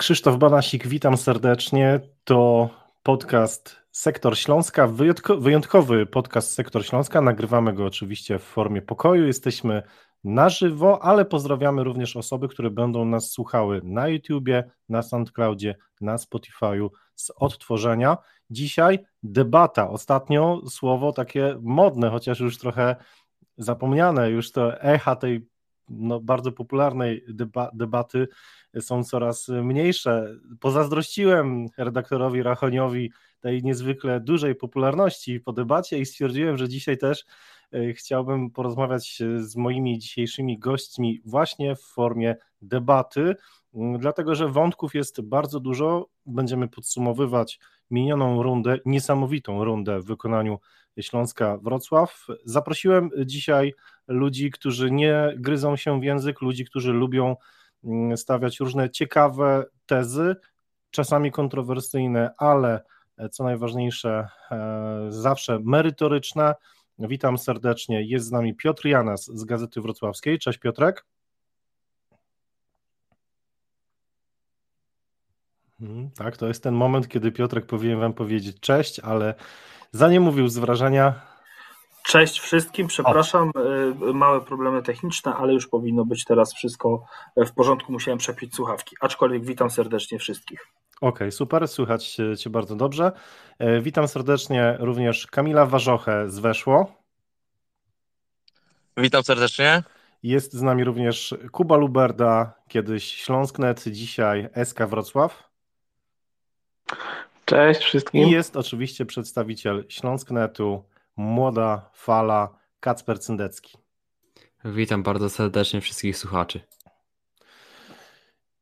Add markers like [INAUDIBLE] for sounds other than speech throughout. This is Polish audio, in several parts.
Krzysztof Banasik, witam serdecznie. To podcast Sektor Śląska, wyjątkowy podcast Sektor Śląska. Nagrywamy go oczywiście w formie pokoju. Jesteśmy na żywo, ale pozdrawiamy również osoby, które będą nas słuchały na YouTubie, na SoundCloudzie, na Spotify'u z odtworzenia. Dzisiaj debata. Ostatnio słowo takie modne, chociaż już trochę zapomniane, już to echa tej no, bardzo popularnej deba debaty są coraz mniejsze. Pozazdrościłem redaktorowi Rachoniowi tej niezwykle dużej popularności po debacie i stwierdziłem, że dzisiaj też e, chciałbym porozmawiać z moimi dzisiejszymi gośćmi właśnie w formie debaty, dlatego że wątków jest bardzo dużo. Będziemy podsumowywać minioną rundę, niesamowitą rundę w wykonaniu Śląska Wrocław. Zaprosiłem dzisiaj ludzi, którzy nie gryzą się w język, ludzi, którzy lubią mm, stawiać różne ciekawe tezy, czasami kontrowersyjne, ale e, co najważniejsze, e, zawsze merytoryczne. Witam serdecznie. Jest z nami Piotr Janas z Gazety Wrocławskiej. Cześć Piotrek. Hmm, tak, to jest ten moment, kiedy Piotrek powinien Wam powiedzieć cześć, ale zanim mówił z wrażenia, Cześć wszystkim, przepraszam, o. małe problemy techniczne, ale już powinno być teraz wszystko w porządku. Musiałem przepić słuchawki, aczkolwiek witam serdecznie wszystkich. Okej, okay, super, słychać Cię bardzo dobrze. E, witam serdecznie również Kamila Warzochę z Weszło. Witam serdecznie. Jest z nami również Kuba Luberda, kiedyś Śląsknet, dzisiaj SK Wrocław. Cześć wszystkim. I jest oczywiście przedstawiciel Śląsknetu, młoda fala Kacper Cyndecki. Witam bardzo serdecznie wszystkich słuchaczy.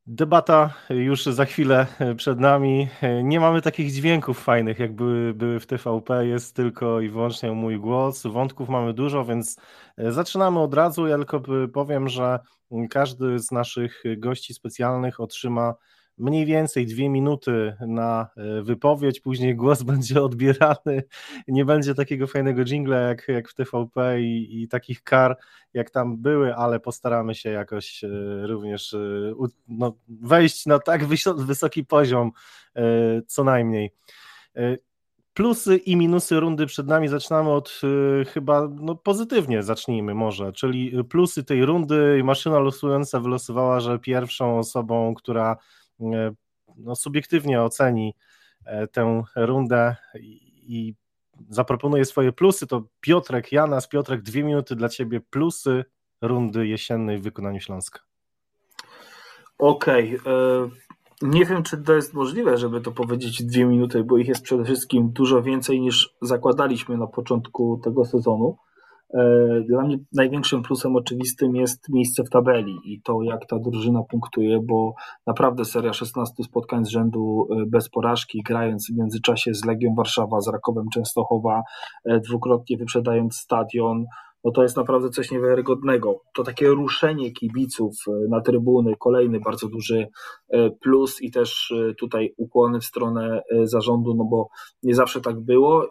Debata już za chwilę przed nami. Nie mamy takich dźwięków fajnych, jak były, były w TVP. Jest tylko i wyłącznie mój głos. Wątków mamy dużo, więc zaczynamy od razu. Ja tylko powiem, że każdy z naszych gości specjalnych otrzyma mniej więcej dwie minuty na e, wypowiedź, później głos [LAUGHS] będzie odbierany, nie będzie takiego fajnego jingla jak, jak w TVP i, i takich kar jak tam były, ale postaramy się jakoś e, również e, no, wejść na tak wysoki poziom co najmniej. Plusy i minusy rundy przed nami. Zaczynamy od chyba no, pozytywnie zacznijmy może, czyli plusy tej rundy. Maszyna losująca wylosowała, że pierwszą osobą, która no, subiektywnie oceni e, tę rundę i zaproponuje swoje plusy, to Piotrek Janas. Piotrek, dwie minuty dla Ciebie plusy rundy jesiennej w wykonaniu Śląska. Okej. Okay. E, nie wiem, czy to jest możliwe, żeby to powiedzieć dwie minuty, bo ich jest przede wszystkim dużo więcej niż zakładaliśmy na początku tego sezonu. E, dla mnie największym plusem oczywistym jest miejsce w tabeli i to, jak ta drużyna punktuje, bo naprawdę seria 16 spotkań z rzędu e, bez porażki, grając w międzyczasie z Legią Warszawa, z Rakowem Częstochowa, e, dwukrotnie wyprzedając stadion, no to jest naprawdę coś niewiarygodnego. To takie ruszenie kibiców e, na trybuny, kolejny bardzo duży e, plus i też e, tutaj ukłony w stronę zarządu, no bo nie zawsze tak było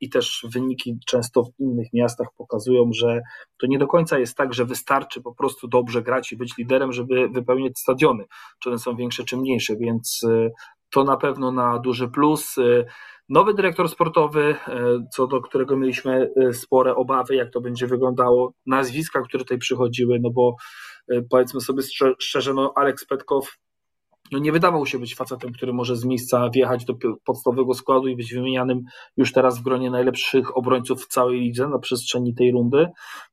i też wyniki często w innych miastach pokazują, że to nie do końca jest tak, że wystarczy po prostu dobrze grać i być liderem, żeby wypełniać stadiony, czy one są większe czy mniejsze, więc to na pewno na duży plus. Nowy dyrektor sportowy, e, co do którego mieliśmy e, spore obawy, jak to będzie wyglądało, nazwiska, które tutaj przychodziły, no bo powiedzmy sobie szczerze, no Aleks Petkow no nie wydawał się być facetem, który może z miejsca wjechać do podstawowego składu i być wymienianym już teraz w gronie najlepszych obrońców w całej lidze na przestrzeni tej rundy,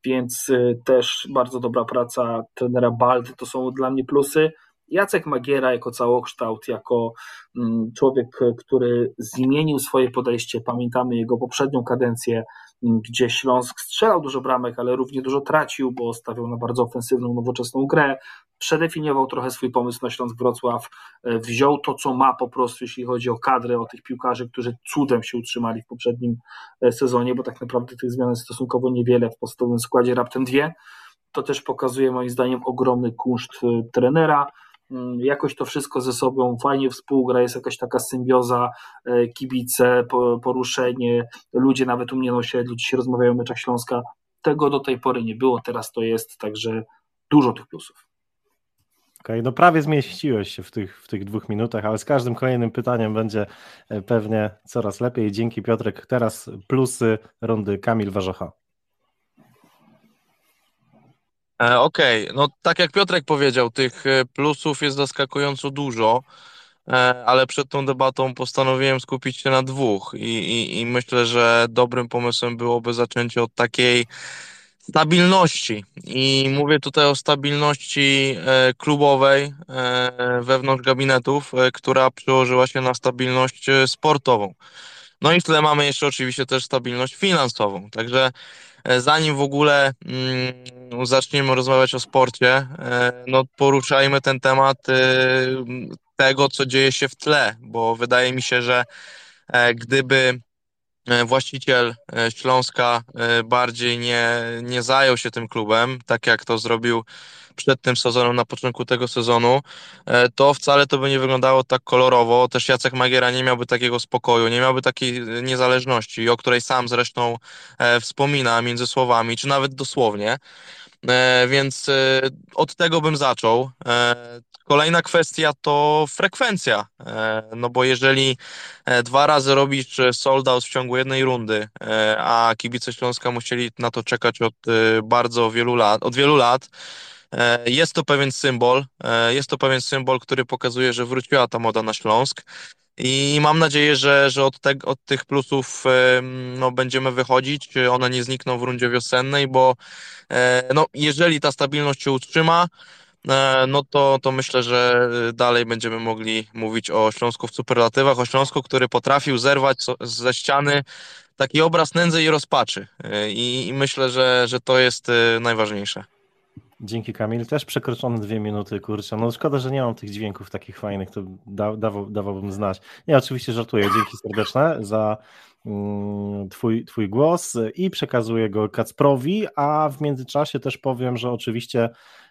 więc też bardzo dobra praca trenera Baldy, to są dla mnie plusy. Jacek Magiera jako całokształt, jako mm, człowiek, który zmienił swoje podejście. Pamiętamy jego poprzednią kadencję, mm, gdzie Śląsk strzelał dużo bramek, ale równie dużo tracił, bo stawiał na bardzo ofensywną, nowoczesną grę. Przedefiniował trochę swój pomysł na Śląsk Wrocław, e, wziął to, co ma po prostu, jeśli chodzi o kadrę, o tych piłkarzy, którzy cudem się utrzymali w poprzednim e, sezonie, bo tak naprawdę tych zmian jest stosunkowo niewiele w podstawowym składzie, raptem dwie. To też pokazuje moim zdaniem ogromny kunszt e, trenera jakoś to wszystko ze sobą fajnie współgra, jest jakaś taka symbioza, e, kibice, poruszenie, ludzie nawet u mnie na osiedlu dzisiaj rozmawiają o meczach Śląska. Tego do tej pory nie było, teraz to jest, także dużo tych plusów. okay, no prawie zmieściłeś się w tych, w tych dwóch minutach, ale z każdym kolejnym pytaniem będzie e, pewnie coraz lepiej. Dzięki Piotrek. Teraz plusy rundy Kamil Warzocha. E, okej, no tak jak Piotrek powiedział, tych e, plusów jest zaskakująco dużo, ale przed tą debatą postanowiłem skupić się na dwóch i, i, i myślę, że dobrym pomysłem byłoby zaczęcie od takiej stabilności. I mówię tutaj o stabilności e, klubowej e, wewnątrz gabinetów, e, która przełożyła się na stabilność sportową. No i w tle mamy jeszcze oczywiście też stabilność finansową. Także zanim w ogóle mm, zaczniemy rozmawiać o sporcie, no poruszajmy ten temat tego, co dzieje się w tle, bo wydaje mi się, że gdyby E, właściciel e, Śląska e, bardziej nie, nie zajął się tym klubem, tak jak to zrobił przed tym sezonem, na początku tego sezonu, to wcale to by nie wyglądało tak kolorowo. Też Jacek Magiera nie miałby takiego spokoju, nie miałby takiej niezależności, o której sam zresztą wspomina między słowami, czy nawet dosłownie. Więc od tego bym zaczął. Kolejna kwestia to frekwencja, e, no bo jeżeli e, dwa razy robisz sold out w ciągu jednej rundy, e, a kibice Śląska musieli na to czekać od bardzo wielu lat, od wielu lat, jest to pewien symbol, jest to pewien symbol, który pokazuje, że wróciła ta moda na Śląsk. I mam nadzieję, że, że od, te, od tych plusów no, będziemy wychodzić. One nie znikną w rundzie wiosennej, bo no, jeżeli ta stabilność się utrzyma, E, no to, to myślę, że dalej będziemy mogli mówić o Śląsku w superlatywach, o Śląsku, który potrafił zerwać ze ściany taki obraz nędzy i rozpaczy. E, I, i myślę, że, że to jest e, najważniejsze. Dzięki Kamil. Też przekroczone dwie minuty, kurczę. No szkoda, że nie mam tych dźwięków takich fajnych, to da, dawał, dawałbym znać. Nie, oczywiście żartuję. Dzięki serdeczne za mm, twój, twój głos i przekazuję go Kacprowi, a w międzyczasie też powiem, że oczywiście E,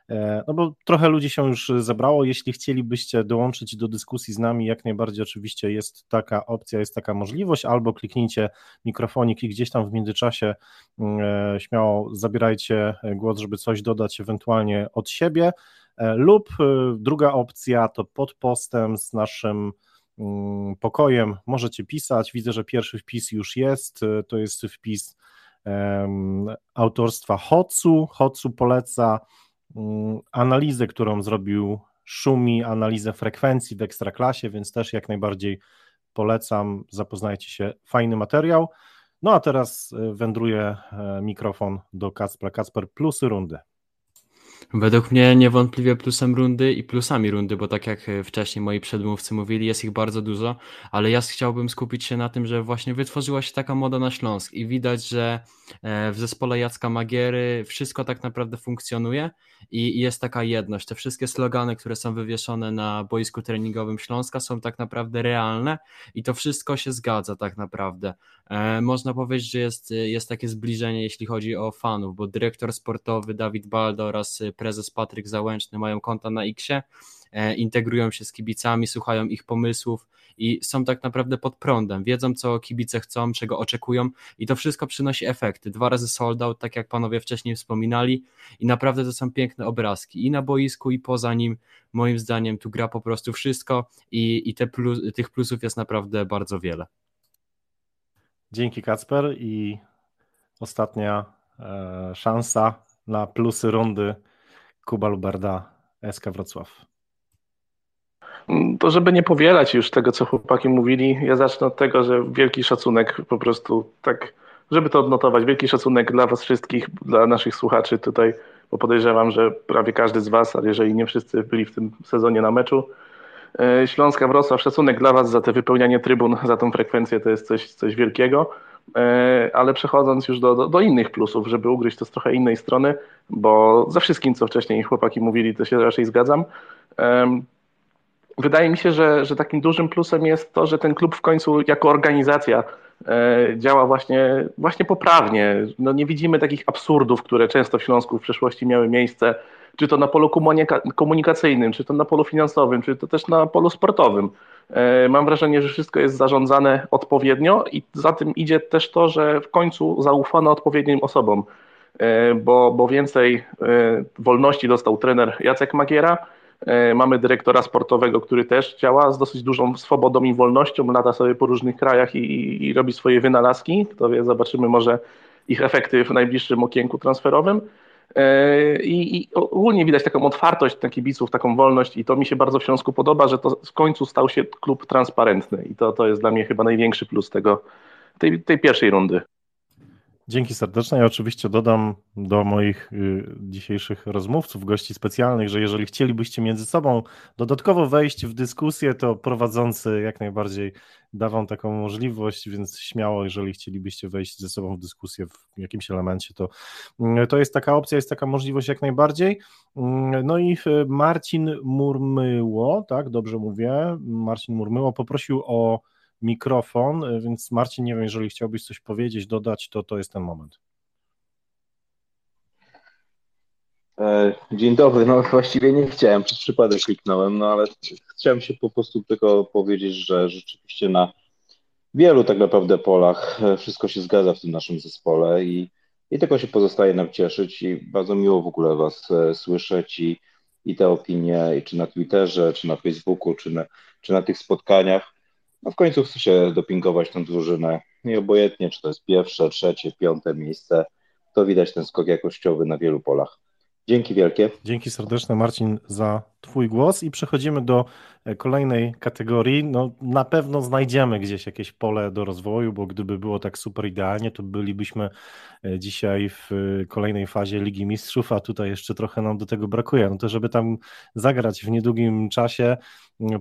no bo trochę ludzi się już zebrało. Jeśli chcielibyście dołączyć do dyskusji z nami, jak najbardziej oczywiście jest taka opcja, jest taka możliwość, albo kliknijcie mikrofonik i gdzieś tam w międzyczasie mm, e, śmiało zabierajcie głos, żeby coś dodać ewentualnie od siebie. E, lub druga opcja to pod postem z naszym mm, pokojem możecie pisać. Widzę, że pierwszy wpis już jest. To jest wpis autorstwa Hocu. Hocu poleca analizę, którą zrobił Szumi, analizę frekwencji w Ekstraklasie, więc też jak najbardziej polecam, zapoznajcie się, fajny materiał. No a teraz e, wędruje e, mikrofon do Kacpra. Kacper, plusy rundy. Według mnie niewątpliwie plusem rundy i plusami rundy, bo tak jak e, wcześniej moi przedmówcy mówili, jest ich bardzo dużo, ale ja chciałbym skupić się na tym, że właśnie wytworzyła się taka moda na Śląsk i widać, że w zespole Jacka Magiery wszystko tak naprawdę funkcjonuje i jest taka jedność. Te wszystkie slogany, które są wywieszone na boisku treningowym Śląska są tak naprawdę realne i to wszystko się zgadza tak naprawdę. E, można powiedzieć, że jest, jest takie zbliżenie, jeśli chodzi o fanów, bo dyrektor sportowy Dawid Baldo oraz prezes Patryk Załęczny mają konta na Xie, e, integrują się z kibicami, słuchają ich pomysłów, i są tak naprawdę pod prądem, wiedzą co kibice chcą, czego oczekują i to wszystko przynosi efekty. Dwa razy sold out, tak jak panowie wcześniej wspominali i naprawdę to są piękne obrazki i na boisku i poza nim, moim zdaniem tu gra po prostu wszystko i, i te plus, tych plusów jest naprawdę bardzo wiele. Dzięki Kacper i ostatnia e, szansa na plusy rundy Kuba Luberda, SK Wrocław. To żeby nie powielać już tego, co chłopaki mówili, ja zacznę od tego, że wielki szacunek po prostu tak, żeby to odnotować, wielki szacunek dla was wszystkich, dla naszych słuchaczy tutaj, bo podejrzewam, że prawie każdy z was, ale jeżeli nie wszyscy byli w tym sezonie na meczu, e, Śląska Wrocław, szacunek dla Was za te wypełnianie trybun, za tą frekwencję, to jest coś, coś wielkiego. E, ale przechodząc już do, do, do, innych plusów, żeby ugryźć to z trochę innej strony, bo za wszystkim, co wcześniej chłopaki mówili, to się raczej zgadzam wydaje mi się, że, że takim dużym plusem jest to, że ten klub w końcu jako organizacja e, działa właśnie, właśnie poprawnie. No nie widzimy takich absurdów, które często w Śląsku w przeszłości miały miejsce, czy to na polu komunikacyjnym, czy to na polu finansowym, czy to też na polu sportowym. E, mam wrażenie, że wszystko jest zarządzane odpowiednio i za tym idzie też to, że w końcu zaufano odpowiednim osobom, e, bo, bo więcej wolności dostał trener Jacek Magiera, E, mamy dyrektora sportowego, który też działa z dosyć dużą swobodą i wolnością, lata sobie po różnych krajach i, i robi swoje wynalazki. Kto wie, zobaczymy może ich efekty w najbliższym okienku transferowym. E, I, I, ogólnie widać taką otwartość na kibiców, taką wolność i to mi się bardzo w Śląsku podoba, że to w końcu stał się klub transparentny i to, to jest dla mnie chyba największy plus tego, tej, tej pierwszej rundy. Dzięki serdeczne. Ja oczywiście dodam do moich y, dzisiejszych rozmówców, gości specjalnych, że jeżeli chcielibyście między sobą dodatkowo wejść w dyskusję, to prowadzący jak najbardziej da wam taką możliwość, więc śmiało, jeżeli chcielibyście wejść ze sobą w dyskusję w jakimś elemencie, to, mm, to jest taka opcja, jest taka możliwość jak najbardziej. Mm, no i y, Marcin Murmyło, tak, dobrze mówię, Marcin Murmyło poprosił o mikrofon, y, więc Marcin, nie wiem, jeżeli chciałbyś coś powiedzieć, dodać, to to jest ten moment. E, dzień dobry, no właściwie nie chciałem, przez przypadek kliknąłem, no ale chciałem się po prostu tylko powiedzieć, że rzeczywiście na wielu tak naprawdę polach e, wszystko się zgadza w tym naszym zespole i, i tylko się pozostaje nam cieszyć i bardzo miło w ogóle Was e, słyszeć i, i te opinie, i czy na Twitterze, czy na Facebooku, czy na, czy na tych spotkaniach. No w końcu chce się dopingować tę drużynę i obojętnie, czy to jest pierwsze, trzecie, piąte miejsce, to widać ten skok jakościowy na wielu polach. Dzięki wielkie. Dzięki serdeczne Marcin za Twój głos i przechodzimy do e, kolejnej kategorii. No, na pewno znajdziemy gdzieś jakieś pole do rozwoju, bo gdyby było tak super idealnie, to bylibyśmy e, dzisiaj w e, kolejnej fazie Ligi Mistrzów, a tutaj jeszcze trochę nam do tego brakuje. No to żeby tam zagrać w niedługim czasie,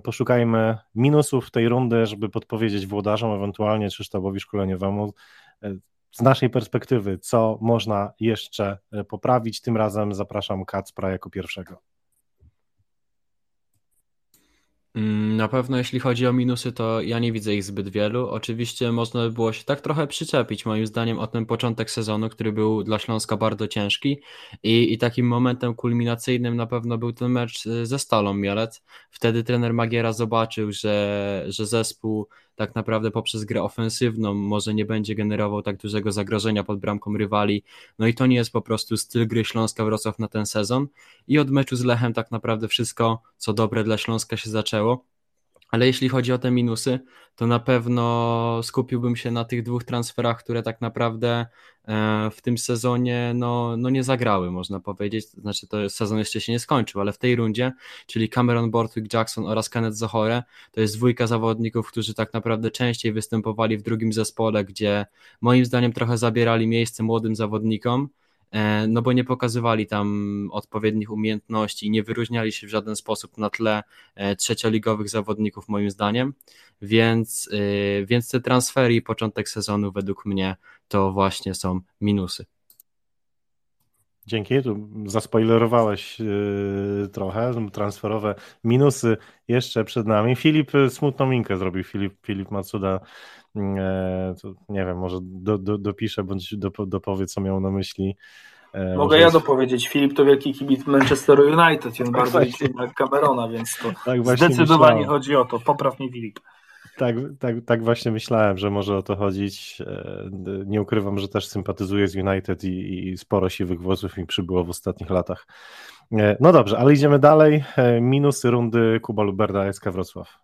poszukajmy minusów tej rundy, żeby podpowiedzieć włodarzom, ewentualnie czy sztabowi szkoleniowemu, z naszej perspektywy, co można jeszcze e, poprawić. Tym razem zapraszam Kacpra jako pierwszego. Mm, na pewno jeśli chodzi o minusy, to ja nie widzę ich zbyt wielu. Oczywiście można by było się tak trochę przyczepić, moim zdaniem, o ten początek sezonu, który był dla Śląska bardzo ciężki i, i takim momentem kulminacyjnym na pewno był ten mecz e, ze Stalą Mielec. Wtedy trener Magiera zobaczył, że, że zespół tak naprawdę poprzez grę ofensywną może nie będzie generował tak dużego zagrożenia pod bramką rywali. No i to nie jest po prostu styl gry Śląska Wrocław na ten sezon. I od meczu z Lechem tak naprawdę wszystko, co dobre dla Śląska się zaczęło. Ale jeśli chodzi o te minusy, to na pewno skupiłbym się na tych dwóch transferach, które tak naprawdę e, w tym sezonie no, no nie zagrały, można powiedzieć. Znaczy, to sezon jeszcze się nie skończył, ale w tej rundzie, czyli Cameron Bortwick Jackson oraz Kenneth Zohore, to jest dwójka zawodników, którzy tak naprawdę częściej występowali w drugim zespole, gdzie moim zdaniem trochę zabierali miejsce młodym zawodnikom no bo nie pokazywali tam odpowiednich umiejętności, nie wyróżniali się w żaden sposób na tle e, trzecioligowych zawodników moim zdaniem, więc, e, więc te transfery i początek sezonu według mnie to właśnie są minusy. Dzięki, tu zaspoilerowałeś yy, trochę, transferowe minusy jeszcze przed nami. Filip smutną minkę zrobił, Filip, Filip Matsuda E, nie wiem, może do, do, dopiszę bądź do, dopowie, co miał na myśli. E, Mogę ja dopowiedzieć. Filip to wielki kibic Manchesteru United i [LAUGHS] on tak bardzo liczy na Camerona, więc to tak zdecydowanie myślałem. chodzi o to. Popraw mnie Filip. Tak, tak, tak właśnie myślałem, że może o to chodzić. E, nie ukrywam, że też sympatyzuję z United i, i sporo siwych włosów mi przybyło w ostatnich latach. No dobrze, ale idziemy dalej. Minusy rundy Kuba Luberda, SK Wrocław.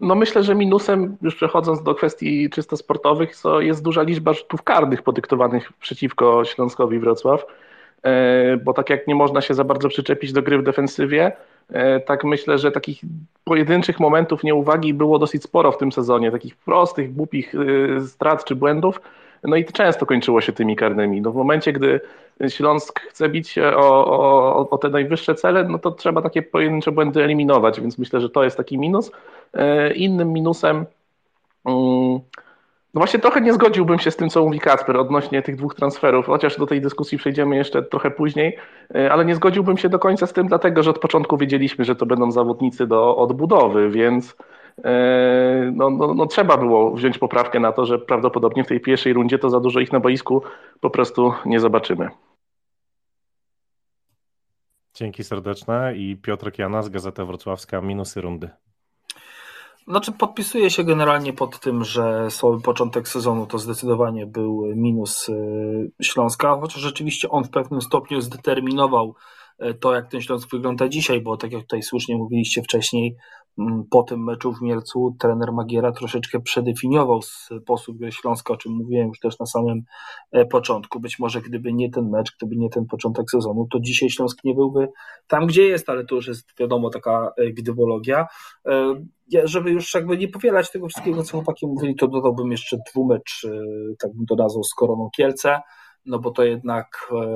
No myślę, że minusem, już przechodząc do kwestii czysto sportowych, to jest duża liczba rzutów karnych podyktowanych przeciwko Śląskowi Wrocław, e, bo tak jak nie można się za bardzo przyczepić do gry w defensywie, e, tak myślę, że takich pojedynczych momentów nieuwagi było dosyć sporo w tym sezonie, takich prostych, głupich e, strat czy błędów, no i często kończyło się tymi karnymi. No w momencie, gdy Śląsk chce bić o, o, o te najwyższe cele, no to trzeba takie pojedyncze błędy eliminować, więc myślę, że to jest taki minus. E, innym minusem, mm, no właśnie trochę nie zgodziłbym się z tym, co mówi Kacper odnośnie tych dwóch transferów, chociaż do tej dyskusji przejdziemy jeszcze trochę później, e, ale nie zgodziłbym się do końca z tym, dlatego że od początku wiedzieliśmy, że to będą zawodnicy do odbudowy, więc no, no, no, trzeba było wziąć poprawkę na to, że prawdopodobnie w tej pierwszej rundzie to za dużo ich na boisku po prostu nie zobaczymy. Dzięki serdeczne i Piotr Janas, Gazeta Wrocławska, minusy rundy. Znaczy podpisuję się generalnie pod tym, że słaby początek sezonu to zdecydowanie był minus y, Śląska, chociaż rzeczywiście on w pewnym stopniu zdeterminował to, jak ten Śląsk wygląda dzisiaj, bo tak jak tutaj słusznie mówiliście wcześniej, po tym meczu w Mielcu trener Magiera troszeczkę przedefiniował sposób Śląska, o czym mówiłem już też na samym e, początku. Być może gdyby nie ten mecz, gdyby nie ten początek sezonu, to dzisiaj Śląsk nie byłby tam, gdzie jest, ale to już jest wiadomo taka e, gdybologia. E, żeby już jakby nie powielać tego wszystkiego, co chłopaki mówili, to dodałbym jeszcze dwumecz, tak bym to nazwał, z Koroną Kielce no bo to jednak e,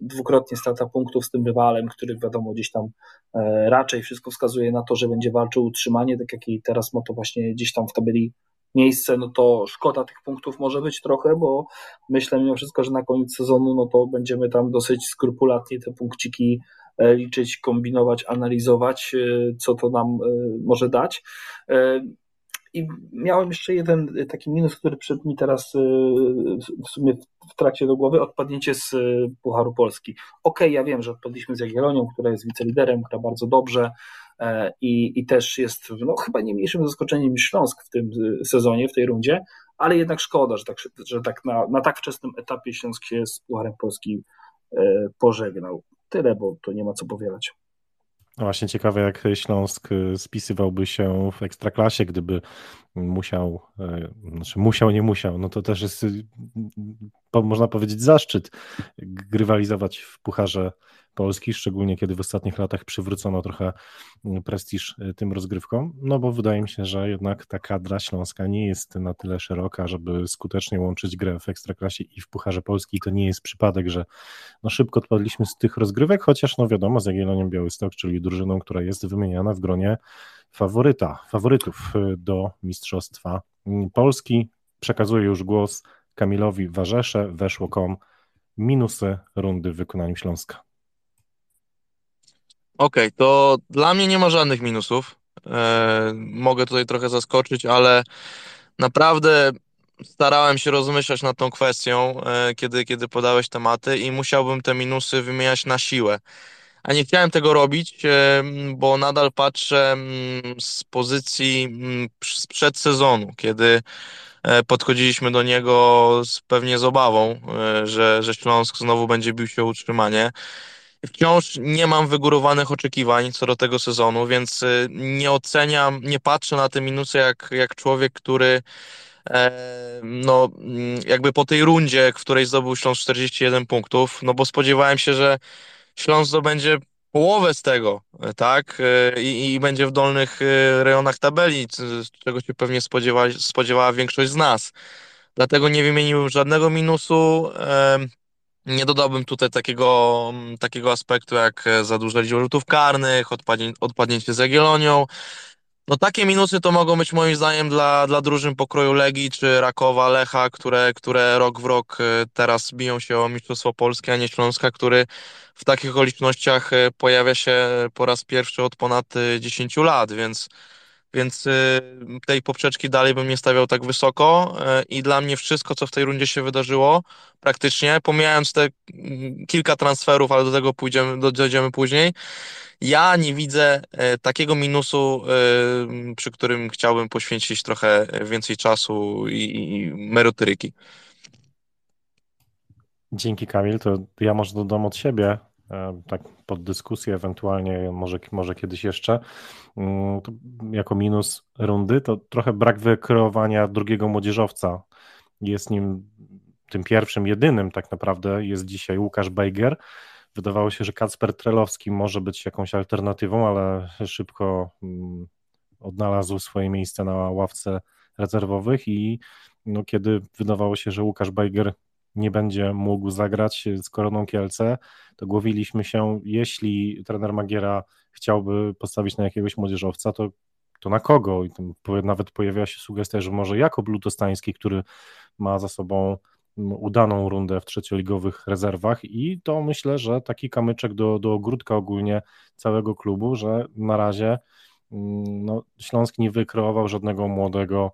dwukrotnie strata punktów z tym rywalem, który wiadomo gdzieś tam e, raczej wszystko wskazuje na to, że będzie walczył utrzymanie, tak jak i teraz ma to właśnie gdzieś tam w tabeli miejsce, no to szkoda tych punktów może być trochę, bo myślę mimo wszystko, że na koniec sezonu no to będziemy tam dosyć skrupulatnie te punkciki e, liczyć, kombinować, analizować, co to nam może dać. I miałem jeszcze jeden taki minus, który przyszedł mi teraz y, w sumie w trakcie do głowy, odpadnięcie z y, Pucharu Polski. Okej, okay, ja wiem, że odpadliśmy z Jagiellonią, która jest wiceliderem, która bardzo dobrze e, i, i też jest no, chyba nie mniejszym zaskoczeniem niż Śląsk w tym y, sezonie, w tej rundzie, ale jednak szkoda, że tak, że tak na, na tak wczesnym etapie Śląsk się z Pucharem Polski e, pożegnał. Tyle, bo to nie ma co powielać. No właśnie ciekawe, jak Śląsk y, spisywałby się w ekstraklasie, gdyby musiał, y, znaczy musiał, nie musiał, no to też jest, y, można powiedzieć, zaszczyt grywalizować w Pucharze Polski, szczególnie kiedy w ostatnich latach przywrócono trochę mm, prestiż y, tym rozgrywkom, no bo wydaje mi się, że jednak ta kadra śląska nie jest na tyle szeroka, żeby skutecznie łączyć grę w Ekstraklasie i w Pucharze Polski to nie jest przypadek, że no szybko odpadliśmy z tych rozgrywek, chociaż no wiadomo, z Jagiellonią Białystok, czyli drużyną, która jest wymieniana w gronie faworyta, faworytów y, do Mistrzostwa mm, Polski. Przekazuję już głos Kamilowi Warzesze, weszło.com, minusy rundy w wykonaniu Śląska. Okej, to dla mnie nie ma żadnych minusów. E, mogę tutaj trochę zaskoczyć, ale naprawdę starałem się rozmyślać nad tą kwestią, e, kiedy, kiedy podałeś tematy i musiałbym te minusy wymieniać na siłę. A nie chciałem tego robić, e, bo nadal patrzę mm, z pozycji mm, sprzed sezonu, kiedy e, podchodziliśmy do niego z, pewnie z obawą, e, że, że Śląsk znowu będzie bił się o utrzymanie. Wciąż nie mam wygórowanych oczekiwań co do tego sezonu, więc y, nie oceniam, nie patrzę na te minusy jak, jak człowiek, który e, no, mm, jakby po tej rundzie, w której zdobył Śląsk 41 punktów, no bo spodziewałem się, że Śląsk zdobędzie połowę z tego, e, tak? E, I, i będzie w dolnych rejonach tabeli, czego się pewnie spodziewa, spodziewała większość z nas. Dlatego nie wymieniłem żadnego minusu. Nie dodałbym tutaj takiego, takiego aspektu jak e, za dużo liczba rzutów karnych, odpadnie, odpadnięcie z Jagiellonią. No takie minusy to mogą być moim zdaniem dla, dla drużyn pokroju Legii czy Rakowa, Lecha, które, które rok w rok e, teraz biją się o Mistrzostwo Polskie, a nie Śląska, który w takich okolicznościach e, pojawia się po raz pierwszy od ponad 10 lat, więc więc y, tej poprzeczki dalej bym nie stawiał tak wysoko. Y, i dla mnie wszystko, co w tej rundzie się wydarzyło, praktycznie, pomijając te mm, kilka transferów, ale do tego pójdziemy, dojdziemy później, ja nie widzę y, takiego minusu, przy którym chciałbym poświęcić trochę więcej czasu i, merytoryki. Dzięki Kamil, to ja może dodam od siebie, tak pod dyskusję, ewentualnie może, może kiedyś jeszcze. Mm, jako minus rundy to trochę brak wykreowania drugiego młodzieżowca. Jest nim tym pierwszym, jedynym tak naprawdę jest dzisiaj Łukasz Bejger. Wydawało się, że Kacper Trelowski może być jakąś alternatywą, ale szybko mm, odnalazł swoje miejsce na ławce rezerwowych i no, kiedy wydawało się, że Łukasz Bejger nie będzie mógł zagrać z Koroną Kielce, to głowiliśmy się, jeśli trener Magiera chciałby postawić na jakiegoś młodzieżowca, to, to na kogo? I nawet pojawiła się sugestia, że może Jakub Lutostański, który ma za sobą udaną rundę w trzecioligowych rezerwach i to myślę, że taki kamyczek do, do ogródka ogólnie całego klubu, że na razie mm, no, Śląsk nie wykreował żadnego młodego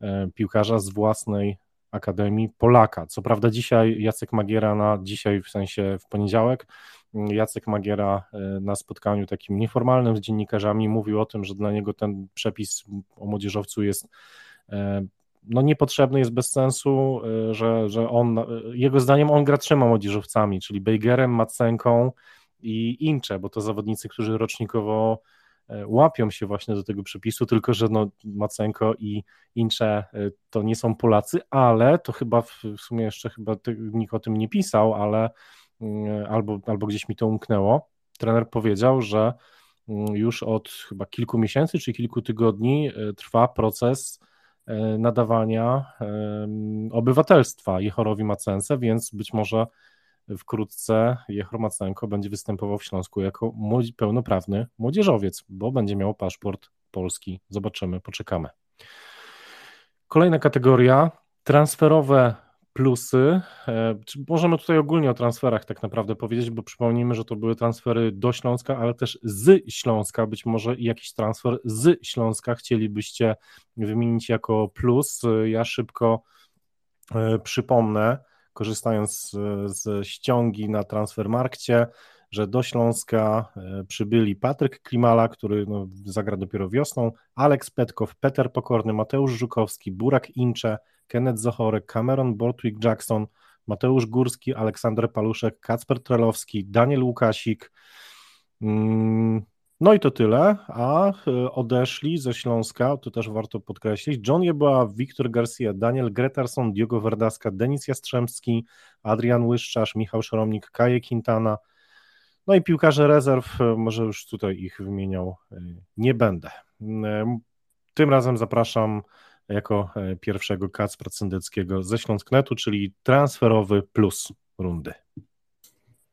e, piłkarza z własnej Akademii Polaka. Co prawda dzisiaj Jacek Magiera na dzisiaj, w sensie w poniedziałek, Jacek Magiera e, na spotkaniu takim nieformalnym z dziennikarzami mówił o tym, że dla niego ten przepis o młodzieżowcu jest e, no niepotrzebny, jest bez sensu, e, że, że on, jego zdaniem on gra trzema młodzieżowcami, czyli Bejgerem, Macenką i Incze, bo to zawodnicy, którzy rocznikowo łapią się właśnie do tego przepisu, tylko że no Macenko i Incze to nie są Polacy, ale to chyba w, sumie jeszcze chyba nikt o tym nie pisał, ale mm, albo, albo gdzieś mi to umknęło. Trener powiedział, że mm, już od chyba kilku miesięcy czy kilku tygodni trwa proces nadawania obywatelstwa Jehorowi Macence, więc być może wkrótce Jehor Macenko będzie występował w Śląsku jako pełnoprawny młodzieżowiec, bo będzie miał paszport polski. Zobaczymy, poczekamy. Kolejna kategoria transferowe plusy. E, możemy tutaj ogólnie o transferach tak naprawdę powiedzieć, bo przypomnijmy, że to były transfery do Śląska, ale też z Śląska. Być może jakiś transfer z Śląska chcielibyście wymienić jako plus. Ja szybko e, przypomnę, korzystając z, ściągi na Transfermarkcie, że do Śląska e, przybyli Patryk Klimala, który no, zagra dopiero wiosną, Aleks Petkow, Peter Pokorny, Mateusz Żukowski, Burak Incze, Kenneth Zochorek, Cameron Bortwick Jackson, Mateusz Górski, Aleksander Paluszek, Kacper Trelowski, Daniel Łukasik. No i to tyle, a e, odeszli ze Śląska, to też warto podkreślić, John Jeboa, Wiktor Garcia, Daniel Gretarson, Diogo Verdaska, Denis Jastrzębski, Adrian Łyszczarz, Michał Szoromnik, Kaje Quintana, no i piłkarze rezerw, e, może już tutaj ich wymieniał e, nie będę. Tym razem zapraszam jako pierwszego Kacpra Cyndeckiego ze Śląsknetu, czyli transferowy plus rundy.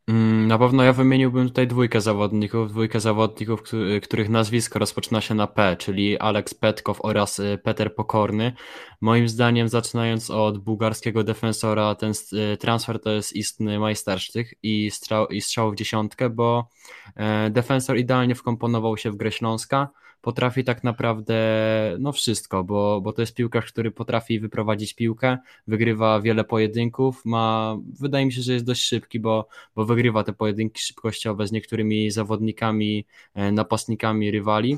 Mm, na pewno ja wymieniłbym tutaj dwójkę zawodników, dwójkę zawodników, których nazwisko rozpoczyna się na P, czyli Aleks Petkow oraz e, Peter Pokorny. Moim zdaniem, zaczynając od bułgarskiego defensora, ten e, transfer to jest istny majstersztyk i strzał, i strzał w dziesiątkę, bo defensor idealnie wkomponował się w grę Śląska potrafi tak naprawdę no wszystko, bo, bo to jest piłkarz, który potrafi wyprowadzić piłkę, wygrywa wiele pojedynków, ma, wydaje mi się, że jest dość szybki, bo, bo wygrywa te pojedynki szybkościowe z niektórymi zawodnikami, e, napastnikami rywali.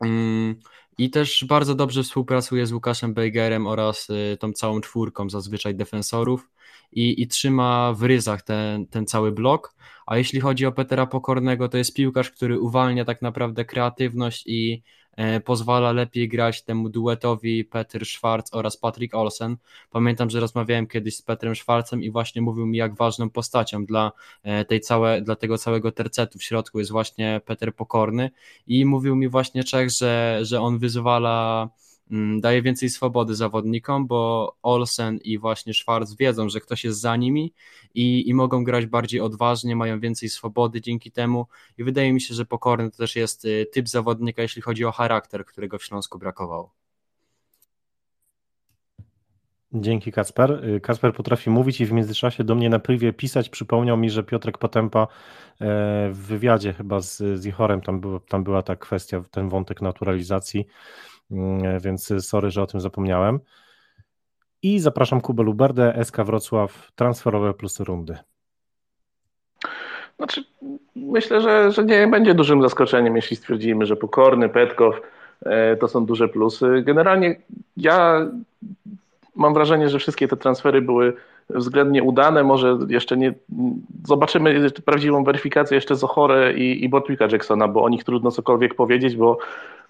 Mm, I też bardzo dobrze współpracuje z Łukaszem Bejgerem oraz e, tą całą czwórką zazwyczaj defensorów i, i trzyma w ryzach ten, ten cały blok. A jeśli chodzi o Petera Pokornego, to jest piłkarz, który uwalnia tak naprawdę kreatywność i e, pozwala lepiej grać temu duetowi Peter Schwarz oraz Patrick Olsen. Pamiętam, że rozmawiałem kiedyś z Petrem Schwarzem i właśnie mówił mi, jak ważną postacią dla, e, tej całe, dla tego całego tercetu w środku jest właśnie Peter Pokorny i mówił mi właśnie Czech, że, że on wyzwala daje więcej swobody zawodnikom, bo Olsen i właśnie Schwarz wiedzą, że ktoś jest za nimi i, i mogą grać bardziej odważnie, mają więcej swobody dzięki temu i wydaje mi się, że Pokorny to też jest y, typ zawodnika, jeśli chodzi o charakter, którego w Śląsku brakowało. Dzięki Kacper. Y, Kacper potrafi mówić i w międzyczasie do mnie na privie pisać. Przypomniał mi, że Piotrek Potępa e, w wywiadzie chyba z, z Ichorem, tam, tam była ta kwestia, ten wątek naturalizacji Mm, więc sorry, że o tym zapomniałem. I zapraszam Kubę Luberdę, SK Wrocław, transferowe plus rundy. Znaczy, myślę, że, że nie będzie dużym zaskoczeniem, jeśli stwierdzimy, że Pokorny, Petkow e, to są duże plusy. Generalnie ja mam wrażenie, że wszystkie te transfery były względnie udane. Może jeszcze nie zobaczymy prawdziwą weryfikację jeszcze Zochore i, i Botwicka Jacksona, bo o nich trudno cokolwiek powiedzieć, bo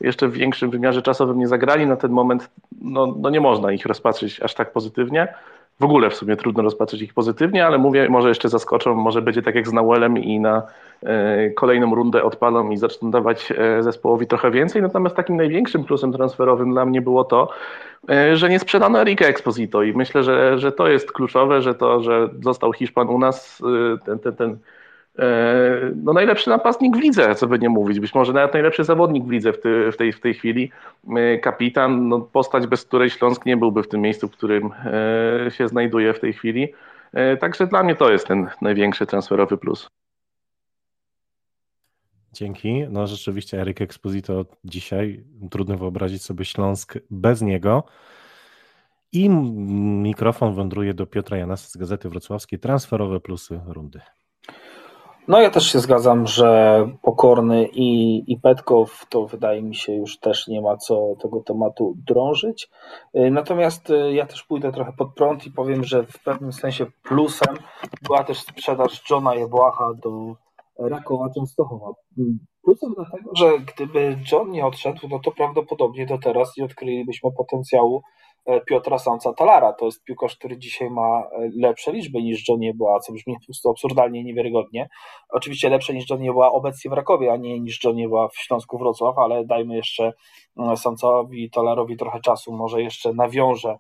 jeszcze w większym wymiarze czasowym nie zagrali. Na ten moment no, no nie można ich rozpatrzyć aż tak pozytywnie. W ogóle w sumie trudno rozpatrzyć ich pozytywnie, ale mówię, może jeszcze zaskoczą, może będzie tak jak z Nauelem i na kolejną rundę odpalą i zaczną dawać e, zespołowi trochę więcej. Natomiast takim największym plusem transferowym dla mnie było to, e, że nie sprzedano Erika Exposito i myślę, że, że to jest kluczowe, że to, że został Hiszpan u nas, e, ten, ten, ten E, no najlepszy napastnik w lidze, co by nie mówić, być może nawet najlepszy zawodnik w lidze w, ty, w, tej, w tej chwili, e, kapitan, no postać, bez której Śląsk nie byłby w tym miejscu, w którym e, się znajduje w tej chwili. Także dla mnie to jest ten największy transferowy plus. Dzięki. No rzeczywiście Eryk Exposito dzisiaj, trudno wyobrazić sobie Śląsk bez niego. I mikrofon wędruje do Piotra Janasa z Gazety Wrocławskiej. Transferowe plusy rundy. No ja też się zgadzam, że Pokorny i, i Petkow to wydaje mi się już też nie ma co tego tematu drążyć. Y, natomiast y, ja też pójdę trochę pod prąd i powiem, że w pewnym sensie plusem była też sprzedaż Johna Jebłacha do Rakowa Częstochowa. Plusem dlatego, że gdyby John nie odszedł, no to prawdopodobnie do teraz nie odkrylibyśmy potencjału e, Piotra Samca Talara. To jest piłkarz, który dzisiaj ma e, lepsze liczby niż John była, co brzmi po prostu absurdalnie niewiarygodnie. Oczywiście lepsze niż John była obecnie w Rakowie, a nie niż John była w Śląsku Wrocław, ale dajmy jeszcze e, Samcowi Talarowi trochę czasu, może jeszcze nawiąże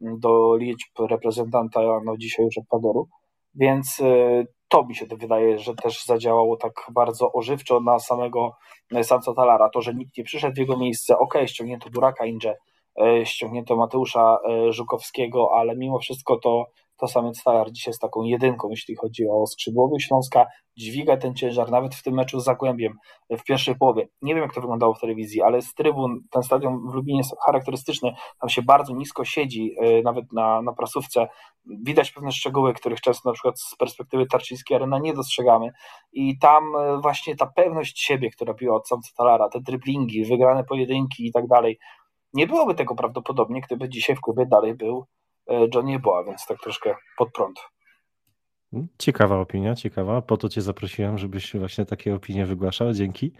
do liczb reprezentanta no dzisiaj już Ekwadoru. Więc to mi się wydaje, że też zadziałało tak bardzo ożywczo na samego e, Sanca Talara. To, że nikt nie przyszedł w jego miejsce, ok, ściągnięto Buraka Inże, e, ściągnięto Mateusza e, Żukowskiego, ale mimo wszystko to to sam Stalar dzisiaj jest taką jedynką, jeśli chodzi o skrzydłowych Śląska, dźwiga ten ciężar, nawet w tym meczu z Zagłębiem w pierwszej połowie. Nie wiem, jak to wyglądało w telewizji, ale z trybun, ten stadion w Lublinie jest charakterystyczny, tam się bardzo nisko siedzi, e, nawet na, na prasówce, widać pewne szczegóły, których często na przykład z perspektywy Tarczyńskiej Arena nie dostrzegamy. I tam e, właśnie ta pewność siebie, która biła od samca Talara, te driblingi, wygrane pojedynki i tak dalej, nie byłoby tego prawdopodobnie, gdyby dzisiaj w klubie dalej był Johnny była, więc tak troszkę pod prąd. Ciekawa opinia, ciekawa. Po to Cię zaprosiłem, żebyś właśnie takie opinie wygłaszał. Dzięki.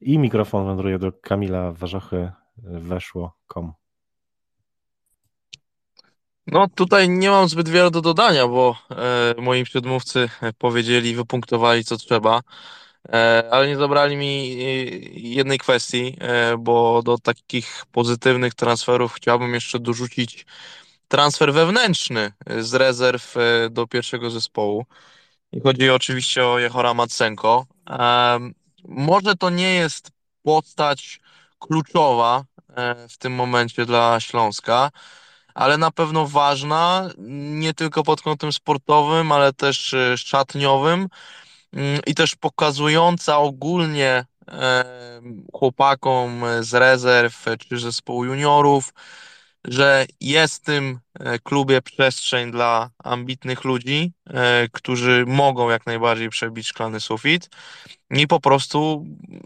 I mikrofon wędruje do Kamila Warzochy weszło.com. No tutaj nie mam zbyt wiele do dodania, bo e, moi przedmówcy powiedzieli, wypunktowali co trzeba, e, ale nie zabrali mi e, jednej kwestii, e, bo do takich pozytywnych transferów chciałbym jeszcze dorzucić transfer wewnętrzny z rezerw e, do pierwszego zespołu. I chodzi oczywiście o Jehora Matsenko. Może to nie jest postać kluczowa e, w tym momencie dla Śląska, ale na pewno ważna, nie tylko pod kątem sportowym, ale też e, szatniowym mm, i też pokazująca ogólnie chłopakom z rezerw czy zespołu juniorów, że jest w tym e, klubie przestrzeń dla ambitnych ludzi, e, którzy mogą jak najbardziej przebić szklany sufit i po prostu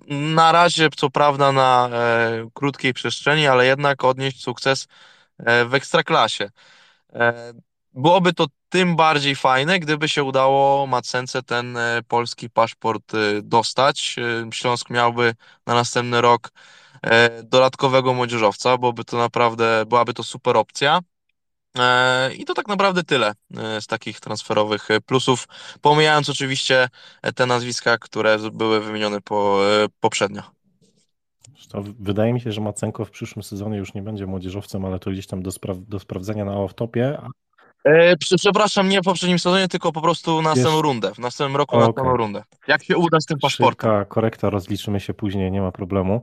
na razie, co prawda na e, krótkiej przestrzeni, ale jednak odnieść sukces w ekstraklasie. Byłoby to tym bardziej fajne, gdyby się udało Macence ten polski paszport dostać. Śląsk miałby na następny rok E, dodatkowego młodzieżowca, byłoby to naprawdę, byłaby to super opcja. E, I to tak naprawdę tyle e, z takich transferowych plusów, pomijając oczywiście te nazwiska, które były wymienione po, poprzednio. To wydaje mi się, że Macenko w przyszłym sezonie już nie będzie młodzieżowcem, ale to gdzieś tam do, do sprawdzenia na off-topie. E, przepraszam, nie w poprzednim sezonie, tylko po prostu na następną rundę. W następnym roku na następną rundę. Jak się uda z tym paszportem? Szybka korekta, rozliczymy się później, nie ma problemu.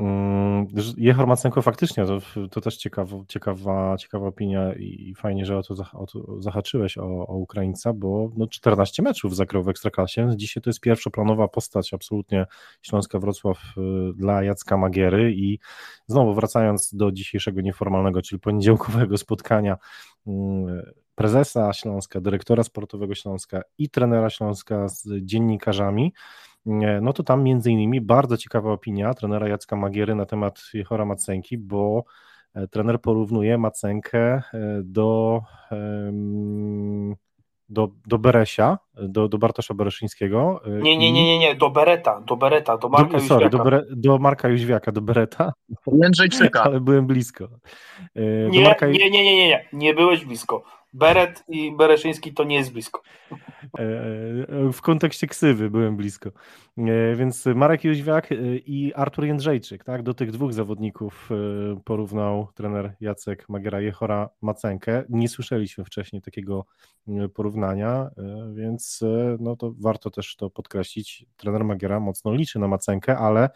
Mm, Jehor Macenko faktycznie, to, to też ciekawa, ciekawa, ciekawa opinia i fajnie, że o to, o to zahaczyłeś o, o Ukraińca, bo no 14 meczów zagrał w Ekstraklasie. Dzisiaj to jest pierwszoplanowa postać absolutnie Śląska Wrocław y, dla Jacka Magiery i znowu wracając do dzisiejszego nieformalnego, czyli poniedziałkowego [LAUGHS] spotkania mm, prezesa Śląska, dyrektora sportowego Śląska i trenera Śląska z dziennikarzami, no to tam między innymi bardzo ciekawa opinia trenera Jacka Magiery na temat Jehora Macenki, bo e, trener porównuje Macenkę e, do, do, do Beresia, do, do Bartosza Bereszyńskiego. E, nie, nie, nie, nie, nie, do Bereta, do Bereta, do Marka do, Jóźwiaka. Sorry, do, Bere, do Marka Jóźwiaka, do Bereta. Jędrzejczyka. [LAUGHS] Ale byłem blisko. Nie, Marka... nie, nie, nie, nie, nie, nie byłeś blisko. Beret i Bereszyński to nie jest blisko. E, e, w kontekście ksywy byłem blisko. E, więc Marek Jóźwiak i Artur Jędrzejczyk, tak? Do tych dwóch zawodników porównał trener Jacek Magiera Jechora Macenkę. Nie słyszeliśmy wcześniej takiego porównania, więc no to warto też to podkreślić. Trener Magiera mocno liczy na Macenkę, ale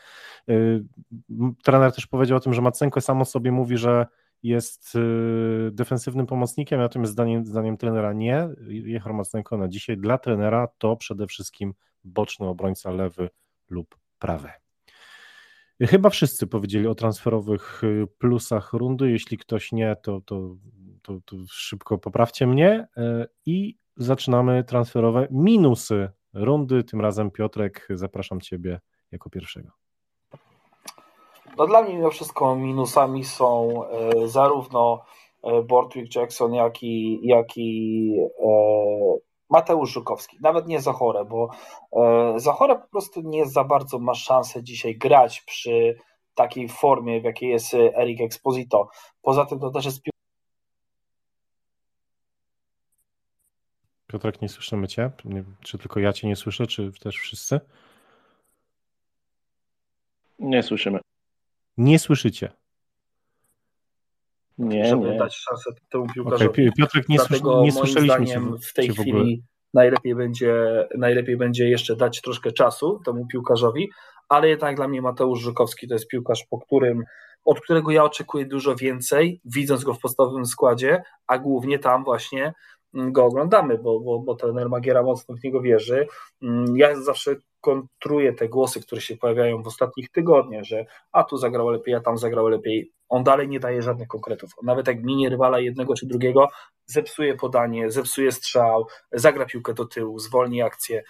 trener też powiedział o tym, że Macenko samo sobie mówi, że jest y, defensywnym pomocnikiem, natomiast zdaniem, zdaniem trenera nie. Jechor Macenko na dzisiaj dla trenera to przede wszystkim boczny obrońca lewy lub prawy. Chyba wszyscy powiedzieli o transferowych y, plusach rundy. Jeśli ktoś nie, to, to, to, to szybko poprawcie mnie. Y, I zaczynamy transferowe minusy rundy. Tym razem Piotrek, zapraszam Ciebie jako pierwszego. No dla mnie mimo wszystko minusami są e, zarówno e, Bortwick Jackson, jak i, jak i e, Mateusz Żukowski, nawet nie Zachore, bo e, Zachore po prostu nie za bardzo ma szansę dzisiaj grać przy takiej formie, w jakiej jest Eric Exposito. Poza tym to też jest Piotrek, nie słyszymy Cię. Nie, czy tylko ja Cię nie słyszę, czy też wszyscy? Nie słyszymy. Nie słyszycie. Nie, żeby nie. dać szansę temu piłkarzowi. Okay, Piotrek, nie, Dlatego słysz, nie moim słyszeliśmy zdaniem cię, w tej cię chwili w najlepiej będzie, najlepiej będzie jeszcze dać troszkę czasu temu piłkarzowi, ale jednak dla mnie Mateusz Żukowski to jest piłkarz, po którym, od którego ja oczekuję dużo więcej, widząc go w podstawowym składzie, a głównie tam właśnie go oglądamy, bo, bo, bo trener Magiera mocno w niego wierzy. Mm, ja zawsze kontruję te głosy, które się pojawiają w ostatnich tygodniach, że a tu zagrał lepiej, a tam zagrał lepiej. On dalej nie daje żadnych konkretów. Nawet jak minie rywala jednego czy drugiego, zepsuje podanie, zepsuje strzał, zagra piłkę do tyłu, zwolni akcję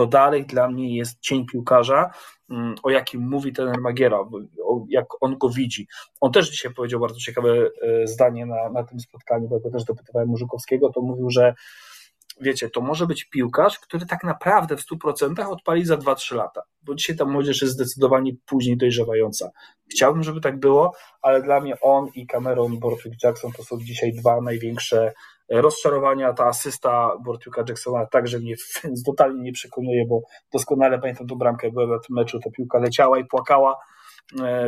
to dalej dla mnie jest cień piłkarza, mm, o jakim mówi ten Magiera, jak on go widzi. On też dzisiaj powiedział bardzo ciekawe e, zdanie na, na tym spotkaniu, bo ja go też dopytywałem Murzykowskiego, to mówił, że wiecie, to może być piłkarz, który tak naprawdę w 100% odpali za 2-3 lata, bo dzisiaj ta młodzież jest zdecydowanie później dojrzewająca. Chciałbym, żeby tak było, ale dla mnie on i Cameron Bortwick Jackson to są dzisiaj dwa największe rozczarowania. Ta asysta Bortwicka Jacksona także mnie [LAUGHS] totalnie nie przekonuje, bo doskonale pamiętam tą bramkę, byłem na tym meczu, ta piłka leciała i płakała,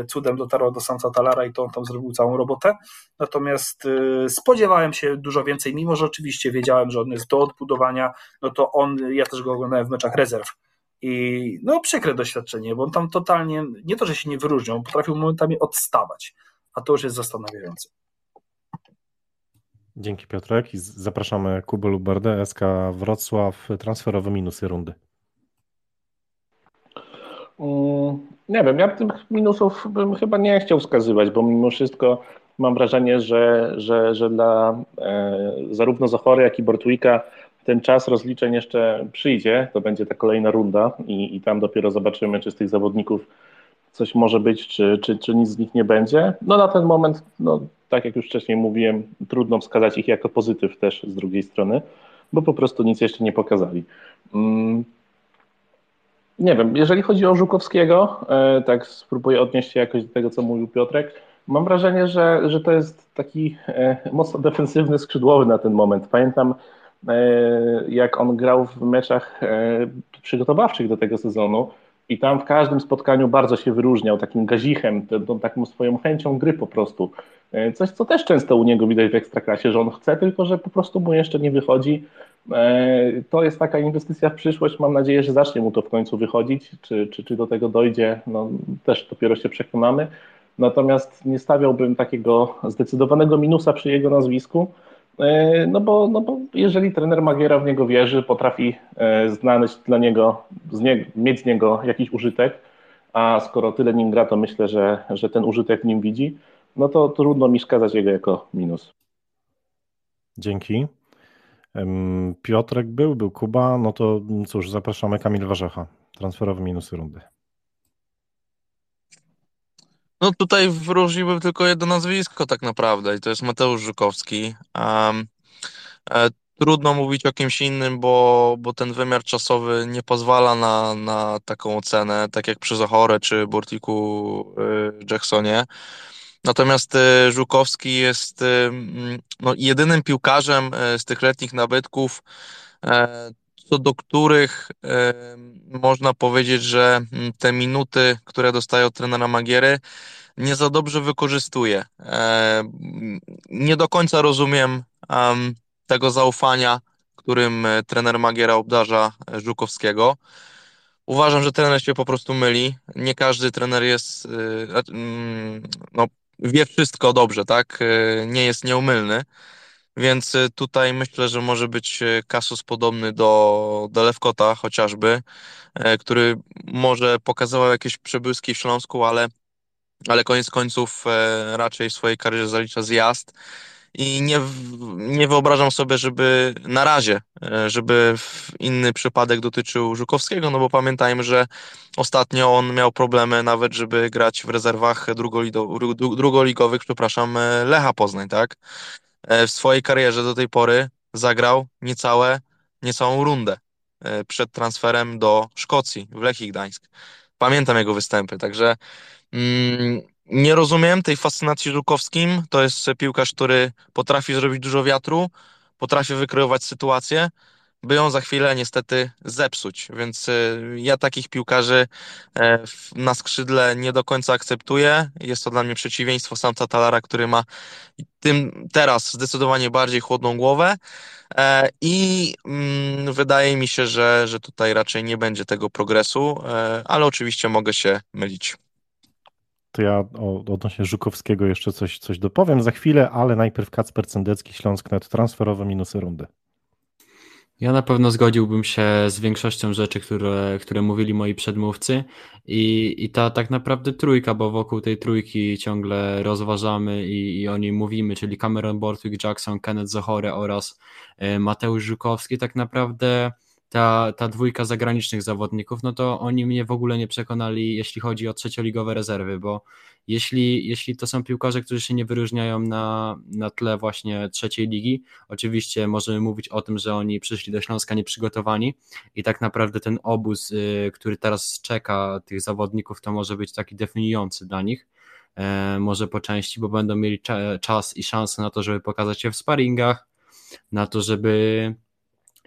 cudem dotarła do Samca Talara i to on tam zrobił całą robotę. Natomiast e, spodziewałem się dużo więcej, mimo że oczywiście wiedziałem, że on jest do odbudowania, no to on, ja też go oglądałem w meczach rezerw. I no przykre doświadczenie, bo on tam totalnie, nie to, że się nie wyróżniał, potrafił momentami odstawać, a to już jest zastanawiające. Dzięki Piotrek i zapraszamy Kubę Lubardę, SK Wrocław, transferowe minusy rundy. Nie wiem, ja tych minusów bym chyba nie chciał wskazywać, bo mimo wszystko mam wrażenie, że, że, że dla e, zarówno Zachory, jak i Bortwika ten czas rozliczeń jeszcze przyjdzie. To będzie ta kolejna runda i, i tam dopiero zobaczymy, czy z tych zawodników coś może być, czy, czy, czy nic z nich nie będzie. No na ten moment, no, tak jak już wcześniej mówiłem, trudno wskazać ich jako pozytyw też z drugiej strony, bo po prostu nic jeszcze nie pokazali. Mm. Nie wiem, jeżeli chodzi o Żukowskiego, e, tak spróbuję odnieść się jakoś do tego, co mówił Piotrek. Mam wrażenie, że, że to jest taki e, mocno defensywny skrzydłowy na ten moment. Pamiętam, e, jak on grał w meczach przygotowawczych do tego sezonu, i tam w każdym spotkaniu bardzo się wyróżniał takim gazichem, tą, taką swoją chęcią gry po prostu. Coś, co też często u niego widać w ekstraklasie, że on chce, tylko że po prostu mu jeszcze nie wychodzi. E, to jest taka inwestycja w przyszłość. Mam nadzieję, że zacznie mu to w końcu wychodzić. Czy, czy, czy do tego dojdzie, no, też dopiero się przekonamy. Natomiast nie stawiałbym takiego zdecydowanego minusa przy jego nazwisku. E, no bo, no bo jeżeli trener Magiera w niego wierzy, potrafi e, znaleźć dla niego, z nie, mieć z niego jakiś użytek, a skoro tyle nim gra, to myślę, że, że ten użytek w nim widzi, no to trudno mi wskazać jego jako minus. Dzięki. Piotrek był, był Kuba, no to cóż, zapraszamy Kamil Warzecha. Transferowe minusy rundy. No tutaj wyróżniłbym tylko jedno nazwisko tak naprawdę i to jest Mateusz Żukowski. Um, e, trudno mówić o kimś innym, bo, bo ten wymiar czasowy nie pozwala na, na taką ocenę, tak jak przy Zachore czy Bortiku y, Jacksonie. Natomiast y, Żukowski jest y, no, jedynym piłkarzem y, z tych letnich nabytków, e, co do których można powiedzieć, że te minuty, które dostaje od trenera Magiery, nie za dobrze wykorzystuje. E, nie do końca rozumiem tego zaufania, którym e, trener Magiera obdarza e, Żukowskiego. Uważam, że trener się po prostu myli. Nie każdy trener jest, no, wie wszystko dobrze, tak? Nie jest nieumylny. Więc tutaj myślę, że może być kasus podobny do, do Lewkota chociażby, który może pokazywał jakieś przebłyski w Śląsku, ale ale koniec końców e, raczej w swojej karierze zalicza zjazd i nie, nie wyobrażam sobie, żeby na razie, e, żeby inny przypadek dotyczył Żukowskiego, no bo pamiętajmy, że ostatnio on miał problemy nawet, żeby grać w rezerwach drugoligowych, przepraszam, e, Lecha Poznań, tak? W swojej karierze do tej pory zagrał niecałe niecałą rundę e, przed transferem do Szkocji w Lechii Gdańsk. Pamiętam jego występy, także mm, nie rozumiem tej fascynacji Żukowskim. To jest piłkarz, który potrafi zrobić dużo wiatru, potrafi wykreować sytuację, by ją za chwilę niestety zepsuć. Więc y, ja takich piłkarzy e, na skrzydle nie do końca akceptuję. Jest to dla mnie przeciwieństwo Samca Talara, który ma tym teraz zdecydowanie bardziej chłodną głowę e, i mm, wydaje mi się, że, że tutaj raczej nie będzie tego progresu, e, ale oczywiście mogę się mylić. To ja odnośnie Żukowskiego jeszcze coś, coś dopowiem za chwilę, ale najpierw Kacper Cendecki, Śląsknet, transferowe minusy rundy. Ja na pewno zgodziłbym się z większością rzeczy, które, które mówili moi przedmówcy i, i ta tak naprawdę trójka, bo wokół tej trójki ciągle rozważamy i, i o niej mówimy, czyli Cameron Bortwick, Jackson, Kenneth Zohore oraz e, Mateusz Żukowski, tak naprawdę ta, ta dwójka zagranicznych zawodników, no to oni mnie w ogóle nie przekonali, jeśli chodzi o trzecioligowe rezerwy, bo jeśli, jeśli to są piłkarze, którzy się nie wyróżniają na, na tle właśnie trzeciej ligi, oczywiście możemy mówić o tym, że oni przyszli do Śląska nieprzygotowani i tak naprawdę ten obóz, y, który teraz czeka tych zawodników, to może być taki definiujący dla nich, e, może po części, bo będą mieli czas i szansę na to, żeby pokazać się w sparingach, na to, żeby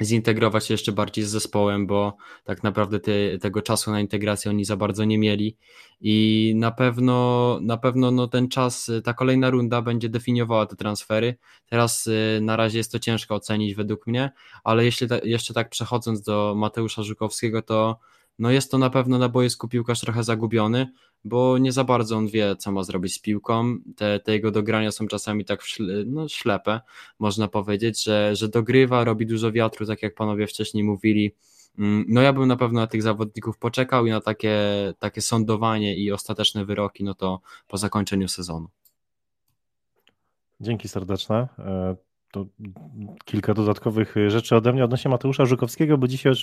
zintegrować się jeszcze bardziej z zespołem, bo tak naprawdę te, tego czasu na integrację oni za bardzo nie mieli i na pewno na pewno no ten czas, ta kolejna runda będzie definiowała te transfery. Teraz y, na razie jest to ciężko ocenić według mnie, ale jeśli ta, jeszcze tak przechodząc do Mateusza Żukowskiego, to no jest to na pewno na boisku piłkarz trochę zagubiony, bo nie za bardzo on wie, co ma zrobić z piłką. Te, te jego dogrania są czasami tak no, ślepe, można powiedzieć, że, że dogrywa, robi dużo wiatru, tak jak panowie wcześniej mówili. Mm, no ja bym na pewno na tych zawodników poczekał i na takie, takie sądowanie i ostateczne wyroki, no to po zakończeniu sezonu. Dzięki serdeczne. E, to kilka dodatkowych rzeczy ode mnie odnośnie Mateusza Żukowskiego, bo dzisiaj,